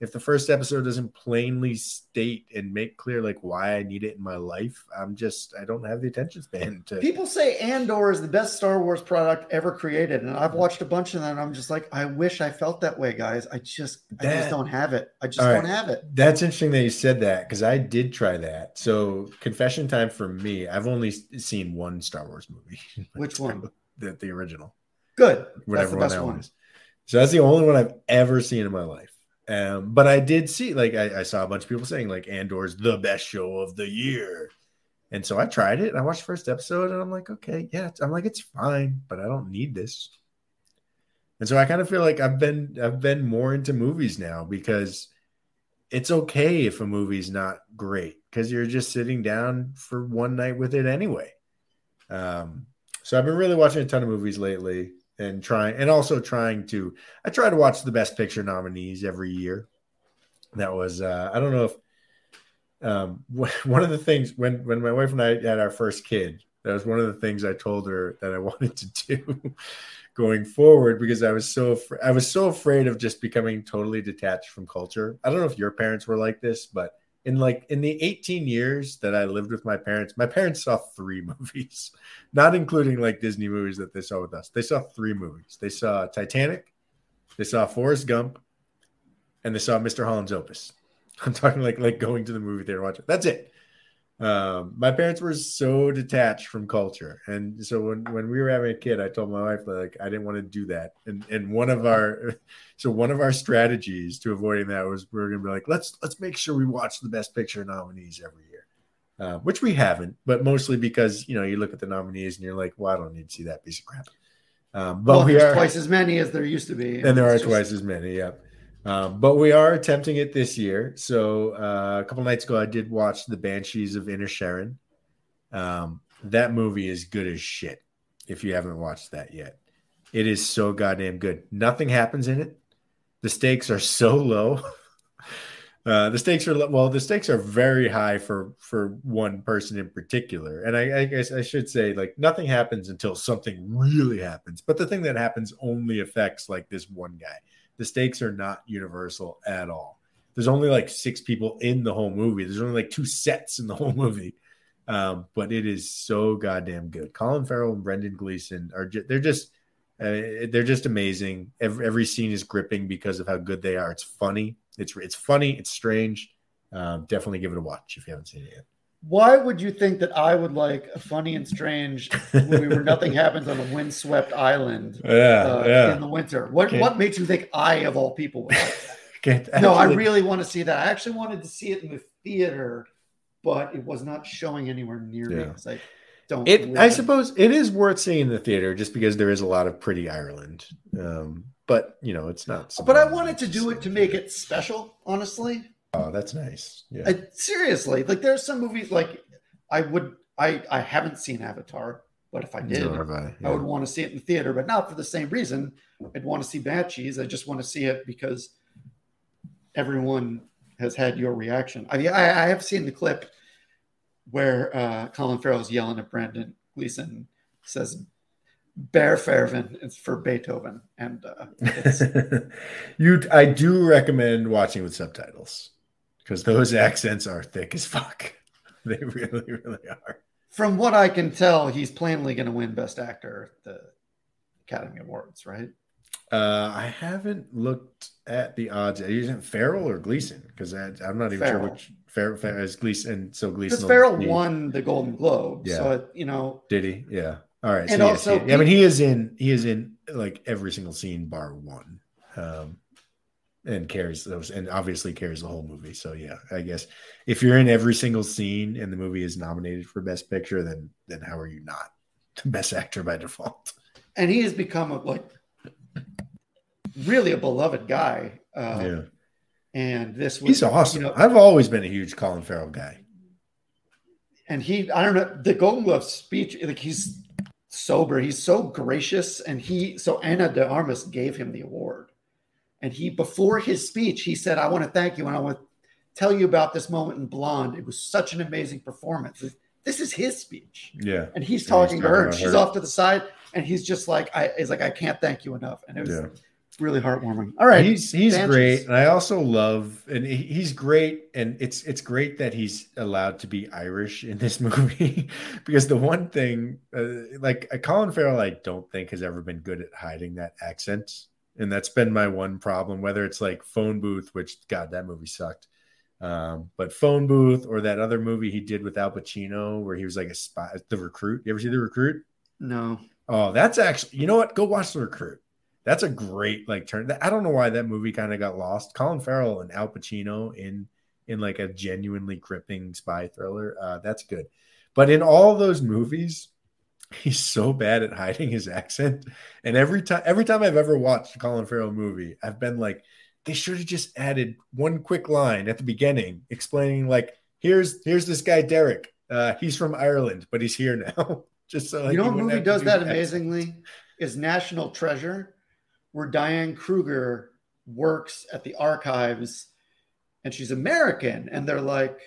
Speaker 2: if the first episode doesn't plainly state and make clear like why I need it in my life, I'm just I don't have the attention span to
Speaker 1: people say Andor is the best Star Wars product ever created. And I've watched a bunch of them and I'm just like, I wish I felt that way, guys. I just that, I just don't have it. I just don't have it.
Speaker 2: That's interesting that you said that because I did try that. So confession time for me, I've only seen one Star Wars movie.
Speaker 1: Which one?
Speaker 2: The, the original.
Speaker 1: Good.
Speaker 2: Whatever one that one is. So that's the only one I've ever seen in my life. Um, but I did see, like, I, I, saw a bunch of people saying, like, Andor's the best show of the year. And so I tried it and I watched the first episode and I'm like, okay, yeah, I'm like, it's fine, but I don't need this. And so I kind of feel like I've been, I've been more into movies now because it's okay if a movie's not great because you're just sitting down for one night with it anyway. Um, so I've been really watching a ton of movies lately and trying and also trying to I try to watch the best picture nominees every year. That was uh I don't know if um one of the things when when my wife and I had our first kid, that was one of the things I told her that I wanted to do going forward because I was so I was so afraid of just becoming totally detached from culture. I don't know if your parents were like this, but in like in the 18 years that I lived with my parents, my parents saw three movies, not including like Disney movies that they saw with us. They saw three movies. They saw Titanic, They saw Forrest Gump, and they saw Mr. Holland's Opus. I'm talking like like going to the movie theater watching. That's it. Um, my parents were so detached from culture, and so when when we were having a kid, I told my wife like I didn't want to do that. And and one of our so one of our strategies to avoiding that was we are gonna be like let's let's make sure we watch the Best Picture nominees every year, uh, which we haven't, but mostly because you know you look at the nominees and you're like, well, I don't need to see that piece of crap. Um, but
Speaker 1: well,
Speaker 2: we
Speaker 1: there's
Speaker 2: are
Speaker 1: twice as many as there used to be,
Speaker 2: and there are
Speaker 1: just-
Speaker 2: twice as many. Yeah. Um, but we are attempting it this year. So uh, a couple nights ago, I did watch The Banshees of Inisherin. Um, that movie is good as shit. If you haven't watched that yet, it is so goddamn good. Nothing happens in it. The stakes are so low. Uh, the stakes are well. The stakes are very high for for one person in particular, and I, I guess I should say like nothing happens until something really happens. But the thing that happens only affects like this one guy. The stakes are not universal at all. There's only like six people in the whole movie. There's only like two sets in the whole movie, um, but it is so goddamn good. Colin Farrell and Brendan Gleeson are ju- they're just uh, they're just amazing. Every, every scene is gripping because of how good they are. It's funny. It's it's funny. It's strange. Um, definitely give it a watch if you haven't seen it yet.
Speaker 1: Why would you think that I would like a funny and strange movie where nothing happens on a windswept island
Speaker 2: Yeah,
Speaker 1: uh,
Speaker 2: yeah.
Speaker 1: in the winter? What
Speaker 2: Okay.
Speaker 1: what makes you think I of all people would like that?
Speaker 2: Can't-
Speaker 1: no, I really want to see that. I actually wanted to see it in the theater, but it was not showing anywhere near me
Speaker 2: Yeah.
Speaker 1: because I don't.
Speaker 2: It, I suppose it is worth seeing in the theater just because there is a lot of pretty Ireland. Um, but you know, it's not.
Speaker 1: But I wanted to do it to make it special. Honestly,
Speaker 2: Oh, that's nice. Yeah.
Speaker 1: I, seriously, like there's some movies like I would. I I haven't seen Avatar, but if I did,
Speaker 2: Nor have I,
Speaker 1: I would want to see it in the theater, but not for the same reason. I'd want to see Banshees. I just want to see it because everyone has had your reaction. I I, I have seen the clip where uh, Colin Farrell's yelling at Brendan Gleeson, says "Bear Fairvin" is for Beethoven, and uh,
Speaker 2: you, I do recommend watching with subtitles because those accents are thick as fuck. They really, really are.
Speaker 1: from what I can tell, he's plainly going to win Best Actor at the Academy Awards, right?
Speaker 2: Uh, I haven't looked at the odds. Using Farrell or Gleeson? Because I'm not even
Speaker 1: Farrell.
Speaker 2: sure which Farrell, Farrell is Gleeson. So Gleeson.
Speaker 1: Because Farrell
Speaker 2: be-
Speaker 1: won the Golden Globe,
Speaker 2: Yeah.
Speaker 1: so it, you know
Speaker 2: Did he? Yeah. All right.
Speaker 1: And
Speaker 2: so yes,
Speaker 1: also
Speaker 2: he- I mean, he is in. He is in like every single scene bar one, um, and carries those, and obviously carries the whole movie. So yeah, I guess if you're in every single scene and the movie is nominated for Best Picture, then then how are you not the Best Actor by default?
Speaker 1: and he has become a, like really a beloved guy. Uh,
Speaker 2: yeah,
Speaker 1: And this was
Speaker 2: he's awesome.
Speaker 1: You know,
Speaker 2: I've always been a huge Colin Farrell guy.
Speaker 1: and he, I don't know, the Golden Globe speech, like he's sober, he's so gracious, and he, so Ana de Armas gave him the award, and he, before his speech, he said, "I want to thank you, and I want to tell you about this moment in Blonde. It was such an amazing performance." This is his speech.
Speaker 2: Yeah,
Speaker 1: and he's
Speaker 2: And
Speaker 1: talking to her, and she's off to the side, and he's just like, "I," he's like, "I can't thank you enough," and it was
Speaker 2: Yeah.
Speaker 1: really heartwarming. All right,
Speaker 2: he's he's great, and I also love, and he's great, and it's it's great that he's allowed to be Irish in this movie, because the one thing, uh, like Colin Farrell, I don't think has ever been good at hiding that accent, and that's been my one problem. Whether it's like Phone Booth, which God, that movie sucked, um, but Phone Booth, or that other movie he did with Al Pacino, where he was like a spy, The Recruit. You ever see The Recruit?
Speaker 1: No.
Speaker 2: Oh, that's actually, you know what? Go watch The Recruit. That's a great like turn. I don't know why that movie kind of got lost. Colin Farrell and Al Pacino in in like a genuinely gripping spy thriller. Uh, that's good. But in all those movies, he's so bad at hiding his accent. And every time every time I've ever watched a Colin Farrell movie, I've been like, they should have just added one quick line at the beginning explaining like, here's here's this guy Derek. Uh, he's from Ireland, but he's here now. just so like,
Speaker 1: you know what movie does
Speaker 2: do
Speaker 1: that amazingly is National Treasure, where Diane Kruger works at the archives and she's American. And they're like,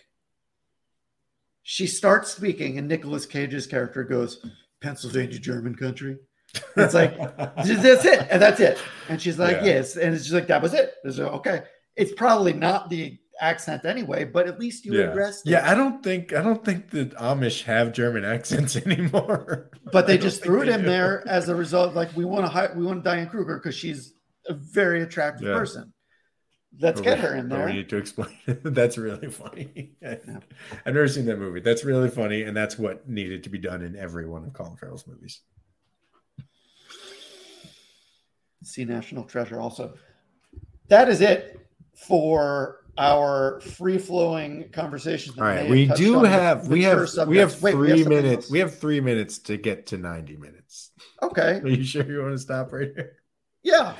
Speaker 1: she starts speaking, and Nicolas Cage's character goes, Pennsylvania, German country. It's like, that's it. And that's it. And she's like,
Speaker 2: Yeah.
Speaker 1: yes. And it's just like, that was it. It's like, okay. It's probably not the accent anyway, but at least you
Speaker 2: yeah.
Speaker 1: addressed it.
Speaker 2: Yeah, I don't think I don't think the Amish have German accents anymore.
Speaker 1: But they just threw it in
Speaker 2: do.
Speaker 1: there as a result. Like we want to hire, we want Diane Kruger because she's a very attractive
Speaker 2: Yeah.
Speaker 1: person. Let's get her in there.
Speaker 2: we need to explain. that's really funny. I've never seen that movie. That's really funny, and that's what needed to be done in every one of Colin Farrell's movies.
Speaker 1: See National Treasure also. That is it for our free flowing conversations. that
Speaker 2: All right, we do have we have we have.
Speaker 1: Wait,
Speaker 2: three
Speaker 1: have
Speaker 2: minutes.
Speaker 1: else?
Speaker 2: We have three minutes to get to ninety minutes.
Speaker 1: Okay.
Speaker 2: Are you sure you want to stop right here?
Speaker 1: Yeah.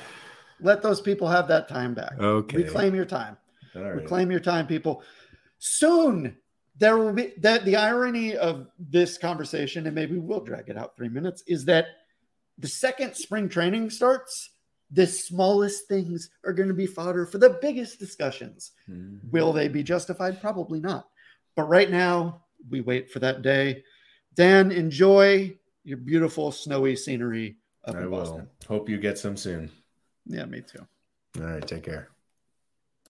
Speaker 1: Let those people have that time back.
Speaker 2: Okay.
Speaker 1: Reclaim your time.
Speaker 2: All right.
Speaker 1: Reclaim your time, people. Soon there will be that the irony of this conversation, and maybe we'll drag it out three minutes, is that the second spring training starts, the smallest things are going to be fodder for the biggest discussions.
Speaker 2: Mm-hmm.
Speaker 1: Will they be justified? Probably not. But right now, we wait for that day. Dan, enjoy your beautiful snowy scenery up
Speaker 2: I
Speaker 1: in
Speaker 2: will.
Speaker 1: Boston.
Speaker 2: Hope you get some soon.
Speaker 1: Yeah, me too.
Speaker 2: All right, take care.